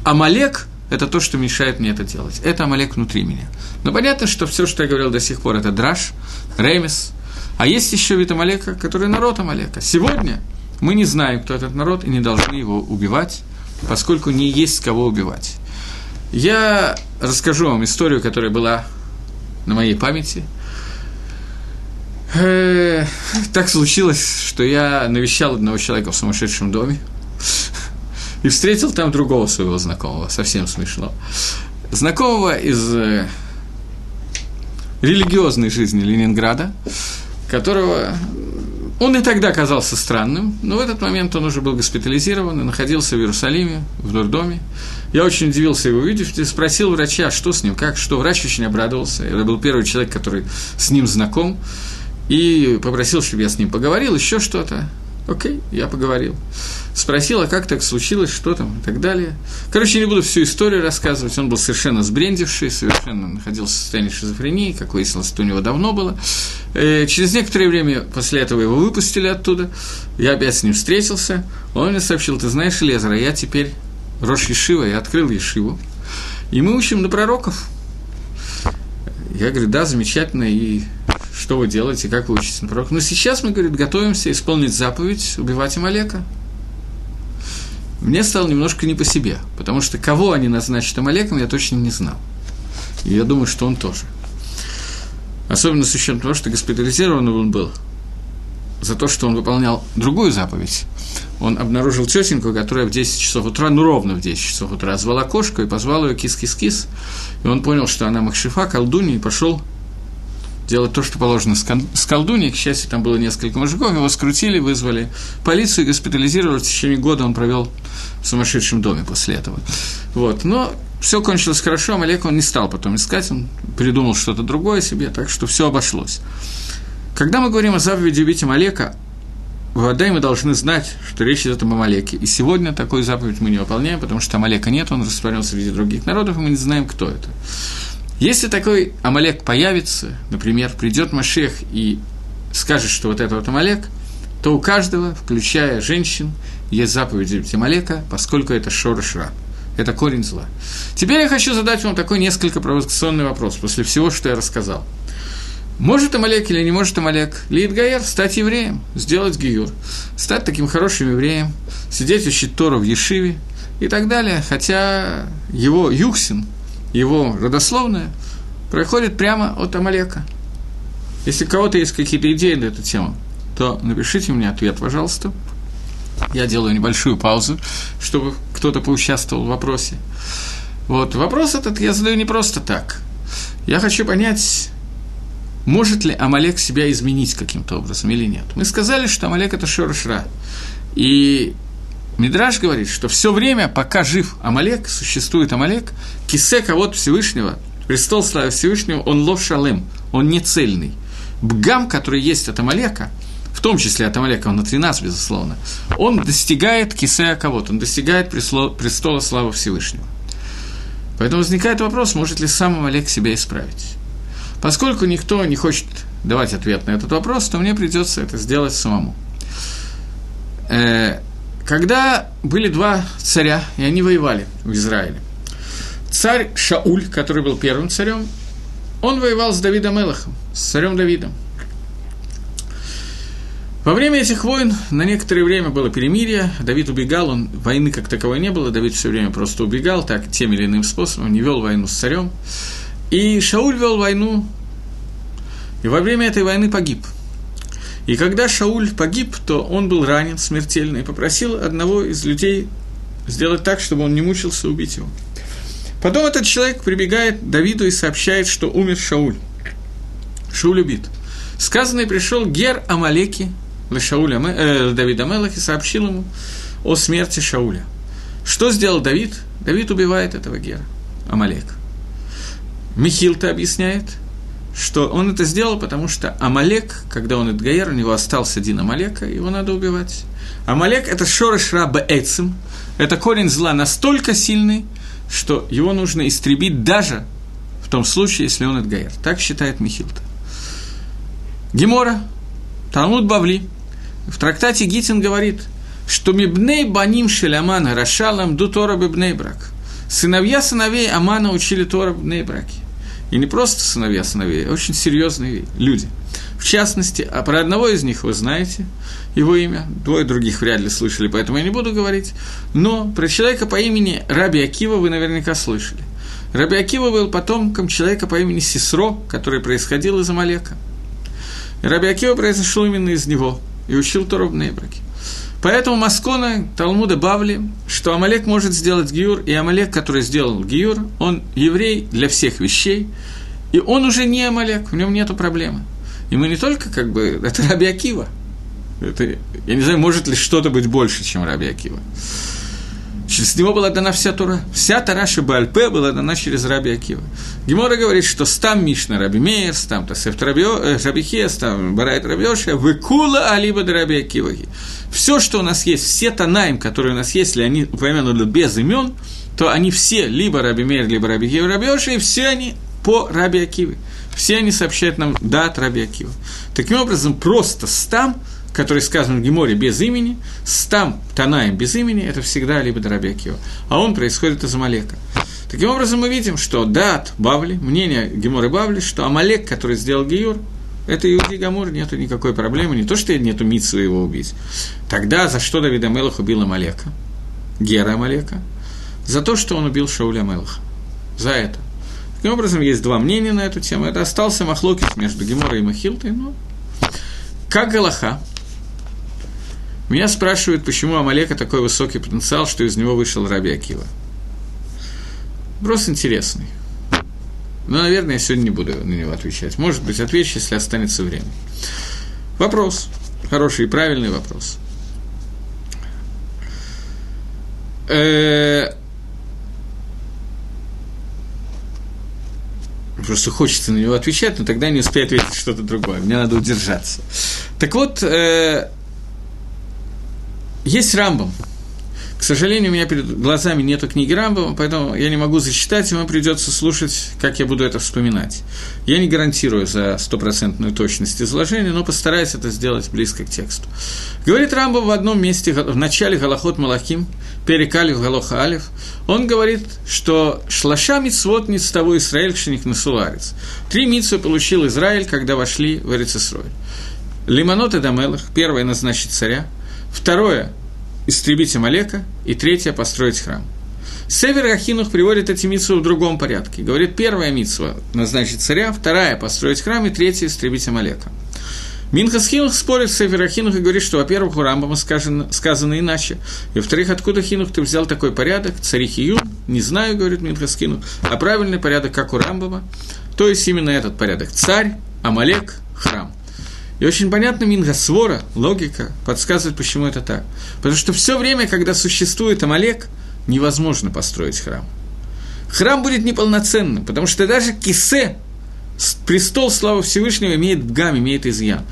Speaker 1: Амалек это то, что мешает мне это делать. Это Амалек внутри меня. Но понятно, что все, что я говорил до сих пор, это драж, ремес. А есть еще вид Амалека, который народ Амалека. Сегодня мы не знаем, кто этот народ, и не должны его убивать, поскольку не есть кого убивать. Я расскажу вам историю, которая была на моей памяти. Э, так случилось, что я навещал одного человека в сумасшедшем доме и встретил там другого своего знакомого, совсем смешно. Знакомого из э, религиозной жизни Ленинграда, которого он и тогда казался странным, но в этот момент он уже был госпитализирован и находился в Иерусалиме, в дурдоме. Я очень удивился его увидев, и спросил врача, что с ним, как, что. Врач очень обрадовался. Это был первый человек, который с ним знаком. И попросил, чтобы я с ним поговорил, еще что-то. Окей, я поговорил. Спросил, а как так случилось, что там и так далее. Короче, не буду всю историю рассказывать. Он был совершенно сбрендивший, совершенно находился в состоянии шизофрении, как выяснилось, это у него давно было. Э, через некоторое время после этого его выпустили оттуда. Я опять с ним встретился. Он мне сообщил, ты знаешь, Лезера, я теперь Рош Ешива, я открыл Ешиву. И мы учим на пророков. Я говорю, да, замечательно, и что вы делаете, как вы учитесь на пророков. Но сейчас мы, говорит, готовимся исполнить заповедь убивать Амалека. Мне стало немножко не по себе, потому что кого они назначат Амалеком, я точно не знал. И я думаю, что он тоже. Особенно с учетом того, что госпитализирован он был за то, что он выполнял другую заповедь. Он обнаружил тетеньку, которая в 10 часов утра, ну ровно в 10 часов утра, звала кошку и позвал ее кис-кис-кис. И он понял, что она махшифа, колдунья, и пошел делать то, что положено с колдуньей. К счастью, там было несколько мужиков, его скрутили, вызвали полицию госпитализировали. В течение года он провел в сумасшедшем доме после этого. Вот. Но все кончилось хорошо, Амалек он не стал потом искать, он придумал что-то другое себе, так что все обошлось. Когда мы говорим о заповеди убить Амалека, Вода, мы должны знать, что речь идет об Амалеке. И сегодня такую заповедь мы не выполняем, потому что Амалека нет, он растворен среди других народов, и мы не знаем, кто это. Если такой Амалек появится, например, придет Машех и скажет, что вот это вот Амалек, то у каждого, включая женщин, есть заповедь Амалека, поскольку это Шорашра. Это корень зла. Теперь я хочу задать вам такой несколько провокационный вопрос после всего, что я рассказал. Может Амалек или не может Амалек? Лид Гаер стать евреем, сделать гиюр, стать таким хорошим евреем, сидеть учить Тору в Ешиве и так далее. Хотя его Юксин – его родословная, проходит прямо от Амалека. Если у кого-то есть какие-то идеи на эту тему, то напишите мне ответ, пожалуйста. Я делаю небольшую паузу, чтобы кто-то поучаствовал в вопросе. Вот, вопрос этот я задаю не просто так. Я хочу понять, может ли Амалек себя изменить каким-то образом или нет. Мы сказали, что Амалек – это Шорашра. И Мидраш говорит, что все время, пока жив Амалек, существует Амалек, кисе кого-то Всевышнего, престол славы Всевышнего, он лов шалем, он не цельный. Бгам, который есть от Амалека, в том числе от Амалека, он внутри нас, безусловно, он достигает кисея кого-то, он достигает престола славы Всевышнего. Поэтому возникает вопрос, может ли сам Амалек себя исправить. Поскольку никто не хочет давать ответ на этот вопрос, то мне придется это сделать самому. Когда были два царя, и они воевали в Израиле, царь Шауль, который был первым царем, он воевал с Давидом Элохом, с царем Давидом. Во время этих войн на некоторое время было перемирие, Давид убегал, он, войны как таковой не было, Давид все время просто убегал, так, тем или иным способом, не вел войну с царем. И Шауль вел войну, и во время этой войны погиб – и когда Шауль погиб, то он был ранен смертельно и попросил одного из людей сделать так, чтобы он не мучился убить его. Потом этот человек прибегает к Давиду и сообщает, что умер Шауль. Шауль убит. Сказанный пришел Гер Амалеки, Шауля, э, Давид Амелах, и сообщил ему о смерти Шауля. Что сделал Давид? Давид убивает этого Гера, Амалек. Михилта объясняет – что он это сделал, потому что Амалек, когда он Эдгаер, у него остался один Амалека, его надо убивать. Амалек – это шорыш раба Эцим, это корень зла настолько сильный, что его нужно истребить даже в том случае, если он Эдгаер. Так считает Михилта. Гемора, Талмуд Бавли, в трактате Гитин говорит, что «Мибней баним шеляман рашалам дутора бибней брак». Сыновья сыновей Амана учили Тора в браке. И не просто сыновья сыновей, а очень серьезные люди. В частности, а про одного из них вы знаете его имя, двое других вряд ли слышали, поэтому я не буду говорить. Но про человека по имени Раби Акива вы наверняка слышали. Раби Акива был потомком человека по имени Сисро, который происходил из Амалека. Раби Акива произошел именно из него и учил Тору в Нейбраке. Поэтому Маскона Талмуда Бавли, что Амалек может сделать Гиюр, и Амалек, который сделал Гиюр, он еврей для всех вещей, и он уже не Амалек, в нем нету проблемы. И мы не только как бы, это Раби Акива. Это, я не знаю, может ли что-то быть больше, чем Раби Акива. Через него была дана вся Тура. Вся Тараша Бальпе была дана через Раби Акива. Гемора говорит, что стам Мишна Раби Мейер, стам Тасеф э, Раби Хес, там Барайт Рабиоша, выкула алиба Раби Акиваги. Все, что у нас есть, все Танаим, которые у нас есть, если они упомянуты без имен, то они все либо Раби Мейер, либо Раби Хев Рабиоша, и все они по Раби Акиве. Все они сообщают нам дат Раби Акива. Таким образом, просто стам – который сказан в Геморе без имени, стам Танаем без имени, это всегда либо Дарабекио, а он происходит из Амалека. Таким образом, мы видим, что дат Бавли, мнение Геморы Бавли, что Амалек, который сделал Геюр, это Иуди Гамур, нету никакой проблемы, не то, что нету митсу его убить. Тогда за что Давид Амелах убил Амалека, Гера Амалека? За то, что он убил Шауля Амелаха. За это. Таким образом, есть два мнения на эту тему. Это остался махлокис между Геморой и Махилтой, но как Галаха, меня спрашивают, почему Амалека такой высокий потенциал, что из него вышел Раби Акива. Вопрос интересный. Но, наверное, я сегодня не буду на него отвечать. Может быть, отвечу, если останется время. Вопрос. Хороший и правильный вопрос. Э, просто хочется на него отвечать, но тогда не успею ответить что-то другое. Мне надо удержаться. Так вот, э, есть Рамбом. К сожалению, у меня перед глазами нету книги Рамбома, поэтому я не могу зачитать, и вам придется слушать, как я буду это вспоминать. Я не гарантирую за стопроцентную точность изложения, но постараюсь это сделать близко к тексту. Говорит Рамбом в одном месте, в начале Галахот Малахим, перекалив Галоха Алев, он говорит, что шлаша митцвот не с того Израиль кшеник насуларец. Три митцвы получил Израиль, когда вошли в Эрицесрой. Лиманот и Дамелах, первое назначить царя, второе истребить Амалека, и третье – построить храм. Север Ахинух приводит эти митсвы в другом порядке. Говорит, первая митсва – назначить царя, вторая – построить храм, и третья – истребить Амалека. Минхас Хинух спорит с Север Ахинух и говорит, что, во-первых, у Рамбама сказано, сказано иначе, и, во-вторых, откуда Хинух ты взял такой порядок, цари Хиюн, не знаю, говорит Минхас Хинух, а правильный порядок, как у Рамбама, то есть именно этот порядок – царь, Амалек, храм. И очень понятно Мингасвора, логика, подсказывает, почему это так. Потому что все время, когда существует Амалек, невозможно построить храм. Храм будет неполноценным, потому что даже кисе, престол славы Всевышнего, имеет бгам, имеет изъян.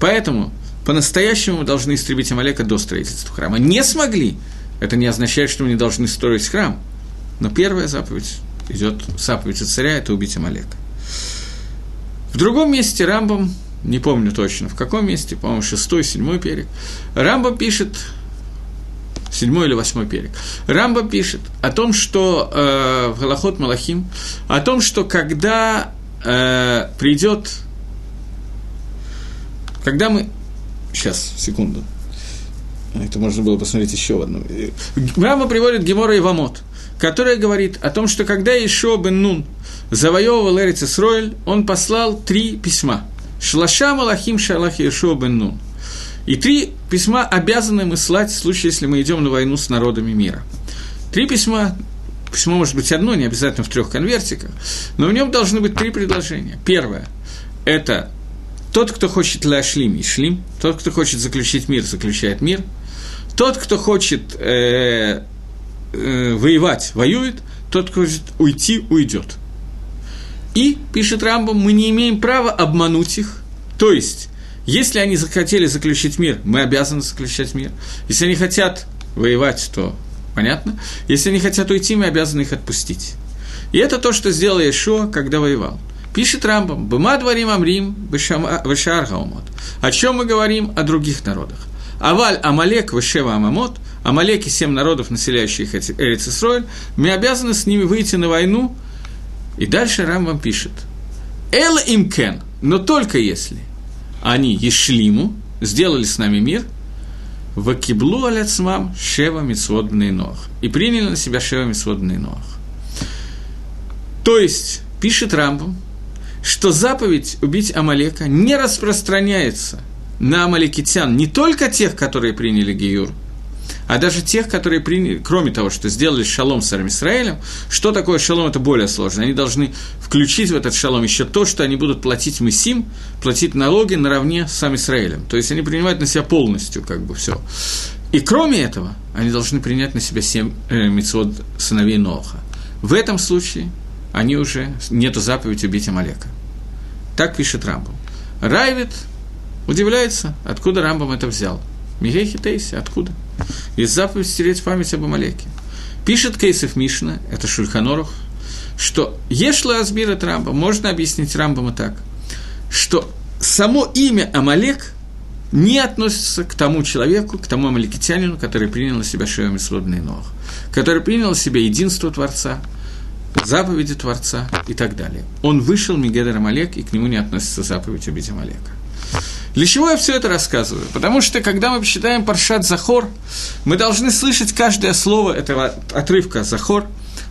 Speaker 1: Поэтому по-настоящему мы должны истребить Амалека до строительства храма. Не смогли, это не означает, что мы не должны строить храм. Но первая заповедь идет, заповедь царя – это убить Амалека. В другом месте Рамбам не помню точно в каком месте, по-моему, шестой, седьмой перек, Рамба пишет, седьмой или восьмой перек, Рамба пишет о том, что э, в Галахот Малахим, о том, что когда э, придет, когда мы, сейчас, секунду, это можно было посмотреть еще в одном. Рамба приводит Гемора и Вамот, которая говорит о том, что когда Ишо бен Нун завоевывал Эрицесройль, Исроэль, он послал три письма – Шлаша Малахим Шалах Иешуа бен Нун. И три письма обязаны мы слать в случае, если мы идем на войну с народами мира. Три письма, письмо может быть одно, не обязательно в трех конвертиках, но в нем должны быть три предложения. Первое – это тот, кто хочет ляшлим, шлим, тот, кто хочет заключить мир, заключает мир, тот, кто хочет э, э, воевать, воюет, тот, кто хочет уйти, уйдет – и, пишет Рамбом, мы не имеем права обмануть их. То есть, если они захотели заключить мир, мы обязаны заключать мир. Если они хотят воевать, то понятно. Если они хотят уйти, мы обязаны их отпустить. И это то, что сделал Ишуа, когда воевал. Пишет Рамбам, «Быма дворим амрим вышар гаумот». О чем мы говорим? О других народах. Аваль Амалек вышева Амамот, Амалеки, семь народов, населяющих Эрицисройль, мы обязаны с ними выйти на войну. И дальше Рамбам пишет. Эл им кен, но только если они ешлиму, сделали с нами мир, вакиблу аляцмам шева митсводный ног. И приняли на себя шева митсводный ног. То есть, пишет Рамбам, что заповедь убить Амалека не распространяется на амаликитян не только тех, которые приняли Гиюр, а даже тех, которые приняли, кроме того, что сделали шалом с Израилем, что такое шалом, это более сложно. Они должны включить в этот шалом еще то, что они будут платить мисим, платить налоги наравне с Израилем. То есть они принимают на себя полностью как бы все. И кроме этого, они должны принять на себя семь э, митцвот сыновей Ноха. В этом случае они уже нету заповеди убить Амалека. Так пишет Рамбам. Райвит удивляется, откуда Рамбам это взял. Мигейхи Тейси, откуда? Из заповеди стереть память об Амалеке. Пишет Кейсов Мишна, это Шульханорух, что Ешла Азбира Рамба, можно объяснить Рамбама так, что само имя Амалек не относится к тому человеку, к тому амаликитянину, который принял на себя Шева Мисводный Ног, который принял на себя единство Творца, заповеди Творца и так далее. Он вышел Мигедер Амалек, и к нему не относится заповедь убить Амалека. Для чего я все это рассказываю? Потому что, когда мы читаем Паршат Захор, мы должны слышать каждое слово этого отрывка Захор,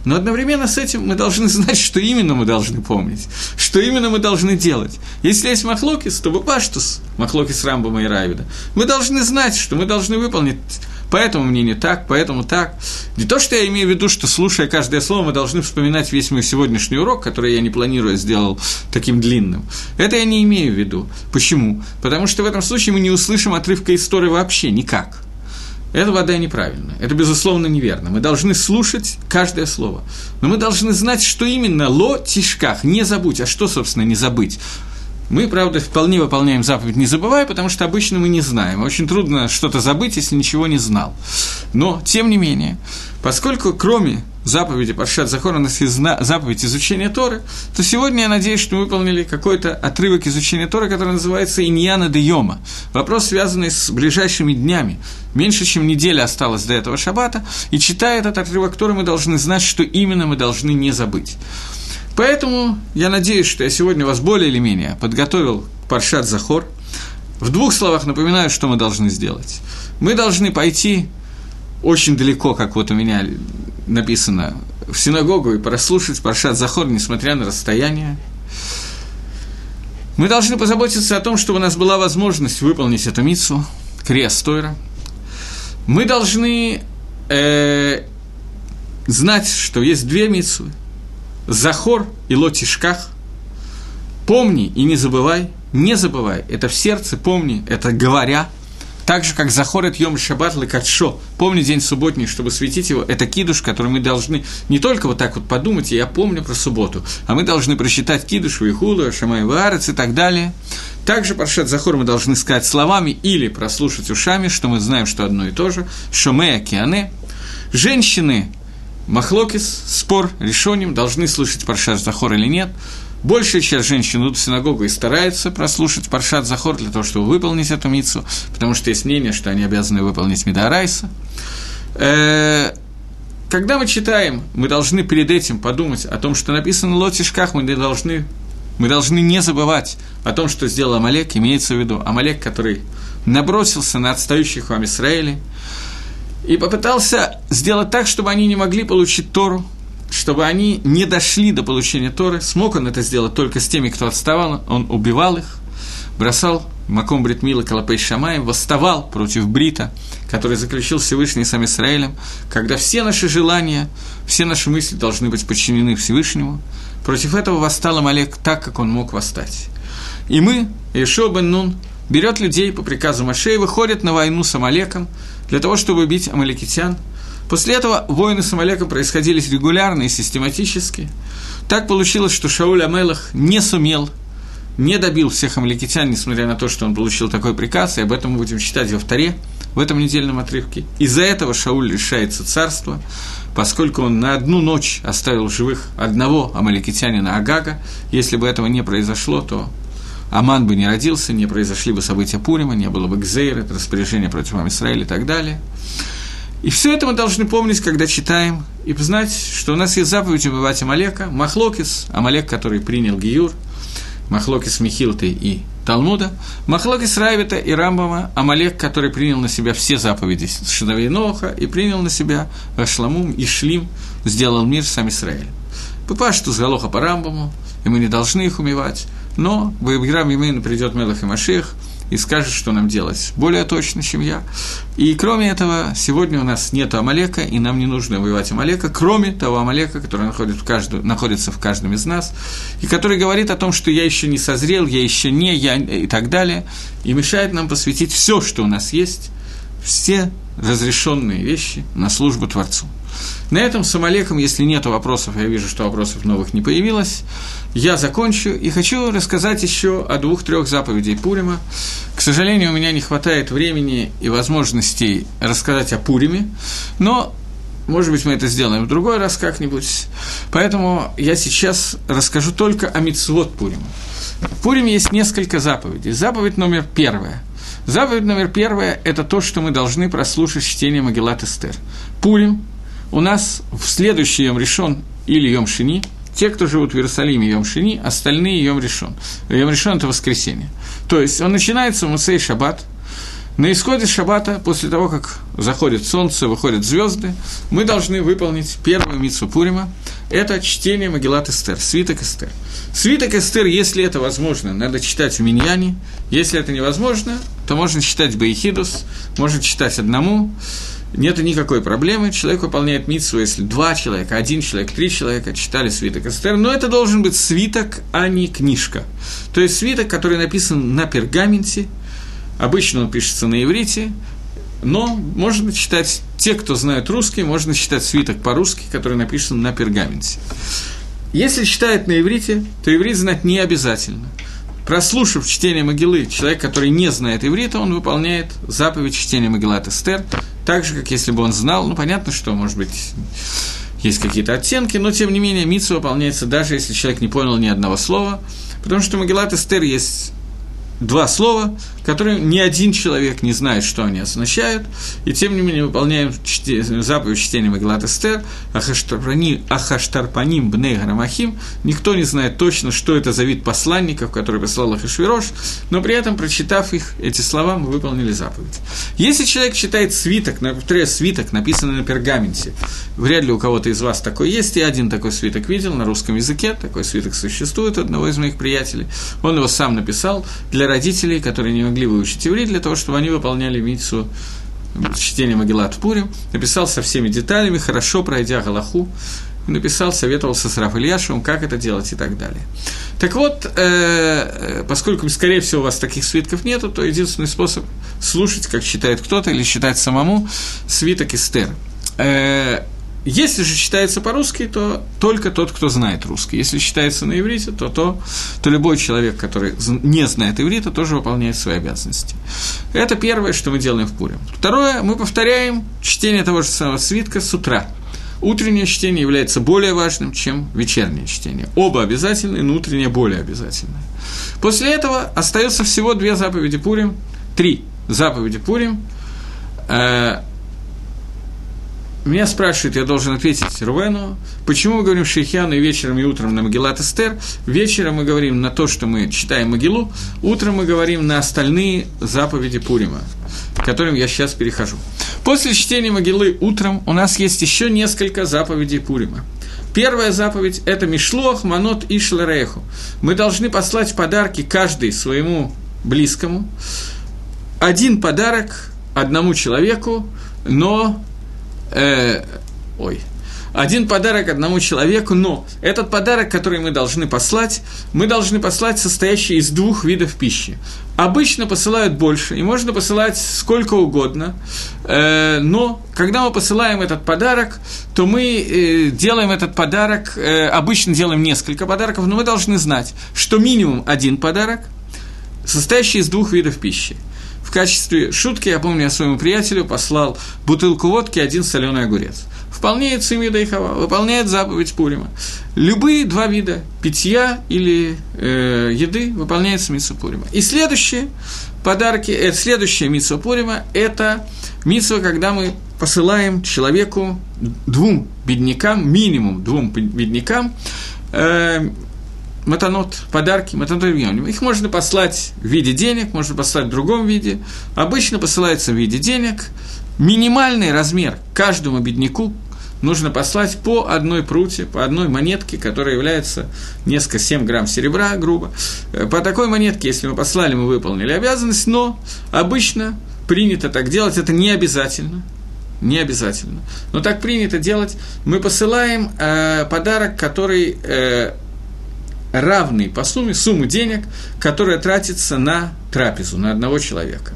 Speaker 1: но одновременно с этим мы должны знать, что именно мы должны помнить, что именно мы должны делать. Если есть махлокис, то бапаштус, махлокис Рамбама и Равида, мы должны знать, что мы должны выполнить поэтому мне не так, поэтому так. Не то, что я имею в виду, что слушая каждое слово, мы должны вспоминать весь мой сегодняшний урок, который я не планирую сделал таким длинным. Это я не имею в виду. Почему? Потому что в этом случае мы не услышим отрывка истории вообще никак. Это вода неправильно. Это, безусловно, неверно. Мы должны слушать каждое слово. Но мы должны знать, что именно ло тишках, не забудь. А что, собственно, не забыть? Мы, правда, вполне выполняем заповедь «не забывай», потому что обычно мы не знаем. Очень трудно что-то забыть, если ничего не знал. Но, тем не менее, поскольку кроме заповеди Паршат Захор у нас есть заповедь изучения Торы, то сегодня я надеюсь, что мы выполнили какой-то отрывок изучения Торы, который называется «Иньяна де Йома». Вопрос, связанный с ближайшими днями. Меньше, чем неделя осталось до этого шаббата, и читая этот отрывок Торы, мы должны знать, что именно мы должны не забыть. Поэтому я надеюсь, что я сегодня вас более или менее подготовил Паршат Захор. В двух словах напоминаю, что мы должны сделать. Мы должны пойти очень далеко, как вот у меня написано, в синагогу и прослушать Паршат Захор, несмотря на расстояние. Мы должны позаботиться о том, чтобы у нас была возможность выполнить эту мицу, крест Тойра. Мы должны э, знать, что есть две митсвы – Захор и Лотишках. Помни и не забывай, не забывай, это в сердце, помни, это говоря, так же, как Захор это Йом Шаббат Лекатшо, помни день субботний, чтобы светить его, это кидуш, который мы должны не только вот так вот подумать, я помню про субботу, а мы должны просчитать кидуш, Вихуду, Шамай Варец и так далее. Также Паршат Захор мы должны сказать словами или прослушать ушами, что мы знаем, что одно и то же, Шомея Киане. Женщины Махлокис, спор, решением, должны слушать Паршат Захор или нет. Большая часть женщин идут в синагогу и стараются прослушать Паршат Захор для того, чтобы выполнить эту мицу, потому что есть мнение, что они обязаны выполнить Медарайса. Э, когда мы читаем, мы должны перед этим подумать о том, что написано в Лотишках, мы должны, мы должны не забывать о том, что сделал Амалек, имеется в виду Амалек, который набросился на отстающих вам Израиле, и попытался сделать так, чтобы они не могли получить Тору, чтобы они не дошли до получения Торы. Смог он это сделать только с теми, кто отставал, он убивал их, бросал Маком Бритмила Калапей Шамай, восставал против Брита, который заключил Всевышний сам Израилем, когда все наши желания, все наши мысли должны быть подчинены Всевышнему. Против этого восстал Амалек так, как он мог восстать. И мы, Ишо бен Нун, берет людей по приказу Маше и выходит на войну с Амалеком, для того, чтобы убить амаликитян. После этого войны с Амалеком происходили регулярно и систематически. Так получилось, что Шауль Амелах не сумел, не добил всех амаликитян, несмотря на то, что он получил такой приказ, и об этом мы будем читать во вторе, в этом недельном отрывке. Из-за этого Шауль лишается царства, поскольку он на одну ночь оставил живых одного амаликитянина Агага. Если бы этого не произошло, то Аман бы не родился, не произошли бы события Пурима, не было бы Гзейр, это распоряжение против Израиля и так далее. И все это мы должны помнить, когда читаем, и знать, что у нас есть заповедь убивать Амалека, Махлокис, Амалек, который принял Гиюр, Махлокис Михилты и Талмуда, Махлокис Райвита и Рамбама, Амалек, который принял на себя все заповеди Шиновей Ноха и принял на себя Ашламум и Шлим, сделал мир сам Израиль. Папашту с Галоха по Рамбаму, и мы не должны их умевать, но в Играм Имейну придет Мелах и Машех, и скажет, что нам делать более точно, чем я. И кроме этого, сегодня у нас нет Амалека, и нам не нужно воевать Амалека, кроме того Амалека, который находится в, каждую, находится в каждом из нас, и который говорит о том, что я еще не созрел, я еще не, я и так далее, и мешает нам посвятить все, что у нас есть, все разрешенные вещи на службу Творцу. На этом с Амалеком, если нет вопросов, я вижу, что вопросов новых не появилось, я закончу и хочу рассказать еще о двух-трех заповедей Пурима. К сожалению, у меня не хватает времени и возможностей рассказать о Пуриме, но может быть, мы это сделаем в другой раз как-нибудь. Поэтому я сейчас расскажу только о Мицвод Пурима. В Пуриме есть несколько заповедей. Заповедь номер первая. Заповедь номер первая – это то, что мы должны прослушать чтение Магеллат Эстер. Пурим у нас в следующий Йом решен или Йом Шини, те, кто живут в Иерусалиме, Йом Шини, остальные Йом решен. Йом решен – это воскресенье. То есть он начинается в Мусей Шаббат, на исходе шаббата, после того, как заходит солнце, выходят звезды, мы должны выполнить первую митсу Пурима. Это чтение Магеллат Эстер, свиток Эстер. Свиток Эстер, если это возможно, надо читать в Миньяне. Если это невозможно, то можно читать Баихидус, можно читать одному нет никакой проблемы, человек выполняет митсу, если два человека, один человек, три человека читали свиток Эстер, но это должен быть свиток, а не книжка. То есть свиток, который написан на пергаменте, обычно он пишется на иврите, но можно читать, те, кто знают русский, можно читать свиток по-русски, который написан на пергаменте. Если читает на иврите, то иврит знать не обязательно – прослушав чтение Могилы, человек, который не знает иврита, он выполняет заповедь чтения Могилат Эстер, так же, как если бы он знал, ну, понятно, что, может быть, есть какие-то оттенки, но, тем не менее, митсу выполняется даже, если человек не понял ни одного слова, потому что Могилат Эстер есть два слова, которые ни один человек не знает, что они означают, и тем не менее выполняем чте, заповедь чтения Маглат Эстер, Ахаштарпаним Бней Грамахим, никто не знает точно, что это за вид посланников, который послал Ахашвирош, но при этом, прочитав их, эти слова, мы выполнили заповедь. Если человек читает свиток, например, свиток, написанный на пергаменте, вряд ли у кого-то из вас такой есть, я один такой свиток видел на русском языке, такой свиток существует одного из моих приятелей, он его сам написал для родителей, которые не могли выучить иврит, для того, чтобы они выполняли митсу чтения Магеллат Пурим, написал со всеми деталями, хорошо пройдя Галаху, написал, советовался с Раф Ильяшевым, как это делать и так далее. Так вот, э, э, поскольку, скорее всего, у вас таких свитков нету, то единственный способ слушать, как читает кто-то, или читать самому свиток Эстер. Э, если же читается по-русски, то только тот, кто знает русский. Если читается на иврите, то, то, то любой человек, который не знает иврита, тоже выполняет свои обязанности. Это первое, что мы делаем в Пуре. Второе, мы повторяем чтение того же самого свитка с утра. Утреннее чтение является более важным, чем вечернее чтение. Оба обязательны, но утреннее более обязательное. После этого остается всего две заповеди Пурим, три заповеди Пурим э, – меня спрашивают, я должен ответить Рувену, почему мы говорим Шейхяну и вечером, и утром на Магеллат Эстер. Вечером мы говорим на то, что мы читаем Могилу, утром мы говорим на остальные заповеди Пурима, к которым я сейчас перехожу. После чтения Могилы утром у нас есть еще несколько заповедей Пурима. Первая заповедь – это Мишлох, Манот и Шлереху. Мы должны послать подарки каждый своему близкому. Один подарок одному человеку, но э, ой, один подарок одному человеку, но этот подарок, который мы должны послать, мы должны послать состоящий из двух видов пищи. Обычно посылают больше, и можно посылать сколько угодно, э, но когда мы посылаем этот подарок, то мы э, делаем этот подарок, э, обычно делаем несколько подарков, но мы должны знать, что минимум один подарок, состоящий из двух видов пищи качестве шутки, я помню, я своему приятелю послал бутылку водки, один соленый огурец. Вполне Цимида и Хава, выполняет заповедь Пурима. Любые два вида питья или э, еды выполняется Митсу Пурима. И следующие подарки, э, следующая Митсу Пурима – это Митсва, когда мы посылаем человеку, двум беднякам, минимум двум беднякам, э, матанот, подарки, матанот Их можно послать в виде денег, можно послать в другом виде. Обычно посылается в виде денег. Минимальный размер каждому бедняку нужно послать по одной пруте, по одной монетке, которая является несколько 7 грамм серебра, грубо. Э, по такой монетке, если мы послали, мы выполнили обязанность, но обычно принято так делать, это не обязательно, не обязательно. Но так принято делать. Мы посылаем э, подарок, который э, равный по сумме, сумму денег, которая тратится на трапезу, на одного человека.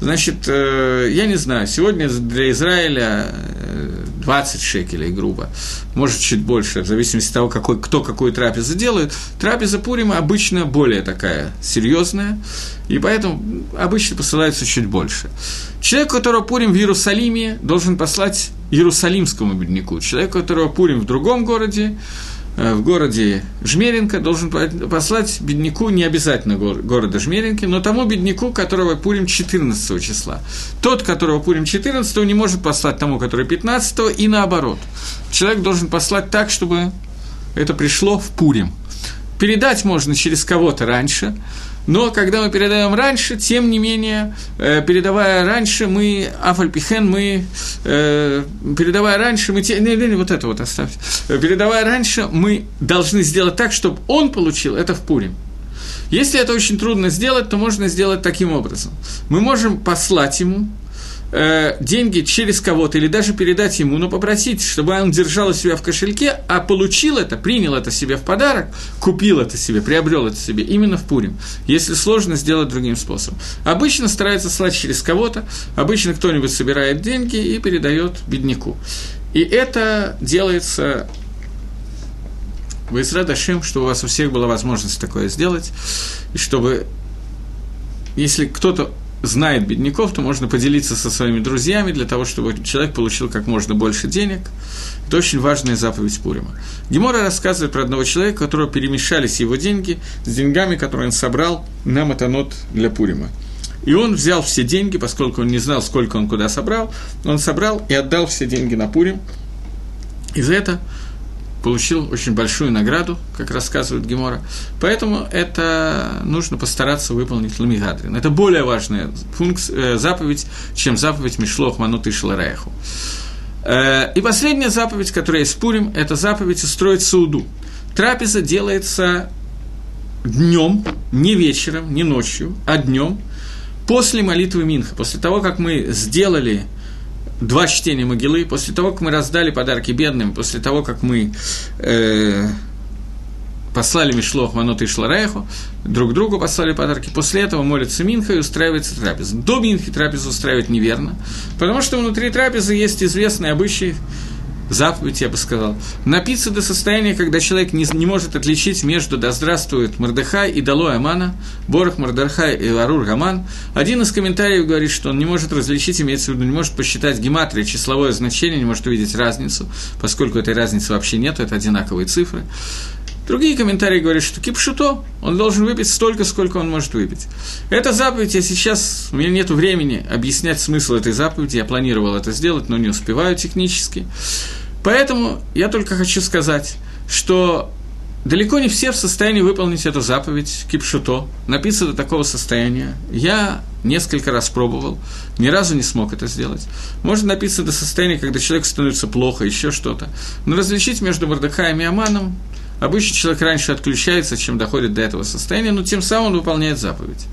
Speaker 1: Значит, э, я не знаю, сегодня для Израиля 20 э, шекелей, грубо, может, чуть больше, в зависимости от того, какой, кто какую трапезу делает. Трапеза Пурима обычно более такая серьезная, и поэтому обычно посылается чуть больше. Человек, которого Пурим в Иерусалиме, должен послать иерусалимскому бедняку. Человек, которого Пурим в другом городе, в городе Жмеринка должен послать бедняку, не обязательно города Жмеринки, но тому бедняку, которого Пурим 14 числа. Тот, которого Пурим 14 не может послать тому, который 15 и наоборот. Человек должен послать так, чтобы это пришло в Пурим. Передать можно через кого-то раньше, но когда мы передаем раньше, тем не менее, э, передавая раньше, мы, Афальпихен, мы, э, передавая раньше, мы, не, не, не, вот это вот оставьте, э, передавая раньше, мы должны сделать так, чтобы он получил это в Пурим. Если это очень трудно сделать, то можно сделать таким образом. Мы можем послать ему, э, деньги через кого-то или даже передать ему, но попросить, чтобы он держал у себя в кошельке, а получил это, принял это себе в подарок, купил это себе, приобрел это себе именно в Пурим. Если сложно, сделать другим способом. Обычно стараются слать через кого-то, обычно кто-нибудь собирает деньги и передает бедняку. И это делается в Израдашим, чтобы у вас у всех была возможность такое сделать, и чтобы, если кто-то знает бедняков, то можно поделиться со своими друзьями для того, чтобы человек получил как можно больше денег. Это очень важная заповедь Пурима. Гемора рассказывает про одного человека, у которого перемешались его деньги с деньгами, которые он собрал на матанот для Пурима. И он взял все деньги, поскольку он не знал, сколько он куда собрал, он собрал и отдал все деньги на Пурим. И за это получил очень большую награду, как рассказывает Гемора. Поэтому это нужно постараться выполнить Ламигадрин. Это более важная функция, э, заповедь, чем заповедь Мишлох Манут и Шлараеху. Э, и последняя заповедь, которая есть в Пурим, это заповедь устроить сауду. Трапеза делается днем, не вечером, не ночью, а днем, после молитвы Минха, после того, как мы сделали два чтения могилы, после того, как мы раздали подарки бедным, после того, как мы э, послали Мишлох, Манот и Шлареху, друг другу послали подарки, после этого молится Минха и устраивается трапеза. До Минхи трапезу устраивать неверно, потому что внутри трапезы есть известный обычай заповедь, я бы сказал. Напиться до состояния, когда человек не, не может отличить между «Да здравствует Мордыхай» и «Дало Амана», «Борох Мордыхай» и «Арур Гаман». Один из комментариев говорит, что он не может различить, имеется в виду, не может посчитать гематрия, числовое значение, не может увидеть разницу, поскольку этой разницы вообще нет, это одинаковые цифры. Другие комментарии говорят, что кипшуто, он должен выпить столько, сколько он может выпить. Эта заповедь, я сейчас, у меня нет времени объяснять смысл этой заповеди, я планировал это сделать, но не успеваю технически. Поэтому я только хочу сказать, что далеко не все в состоянии выполнить эту заповедь кипшуто, напиться до такого состояния. Я несколько раз пробовал, ни разу не смог это сделать. Можно напиться до состояния, когда человек становится плохо, еще что-то. Но различить между Мордыхаем и Аманом Обычно человек раньше отключается, чем доходит до этого состояния, но тем самым он выполняет заповедь.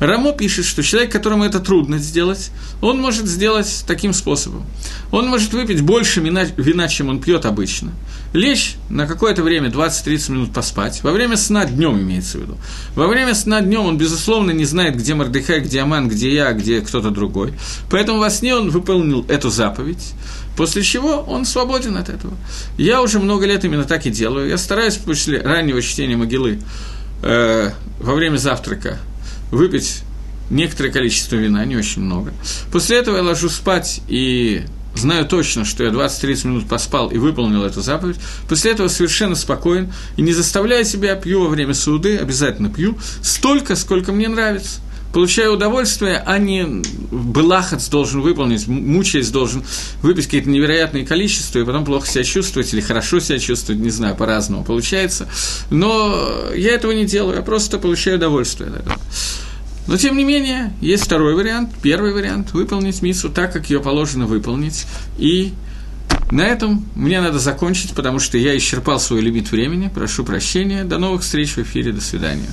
Speaker 1: Рамо пишет, что человек, которому это трудно сделать, он может сделать таким способом. Он может выпить больше вина, чем он пьет обычно, лечь на какое-то время, 20-30 минут поспать, во время сна днем имеется в виду. Во время сна днем он, безусловно, не знает, где Мордыхай, где Аман, где я, где кто-то другой. Поэтому во сне он выполнил эту заповедь, После чего он свободен от этого. Я уже много лет именно так и делаю. Я стараюсь после раннего чтения могилы э, во время завтрака выпить некоторое количество вина, не очень много. После этого я ложусь спать и знаю точно, что я 20-30 минут поспал и выполнил эту заповедь, после этого совершенно спокоен и не заставляя себя, пью во время суды, обязательно пью, столько, сколько мне нравится. Получаю удовольствие, а не Белахац должен выполнить, мучаясь должен выпить какие-то невероятные количества, и потом плохо себя чувствовать или хорошо себя чувствовать, не знаю, по-разному получается. Но я этого не делаю, я просто получаю удовольствие. Но, тем не менее, есть второй вариант, первый вариант – выполнить миссу так, как ее положено выполнить, и на этом мне надо закончить, потому что я исчерпал свой лимит времени. Прошу прощения. До новых встреч в эфире. До свидания.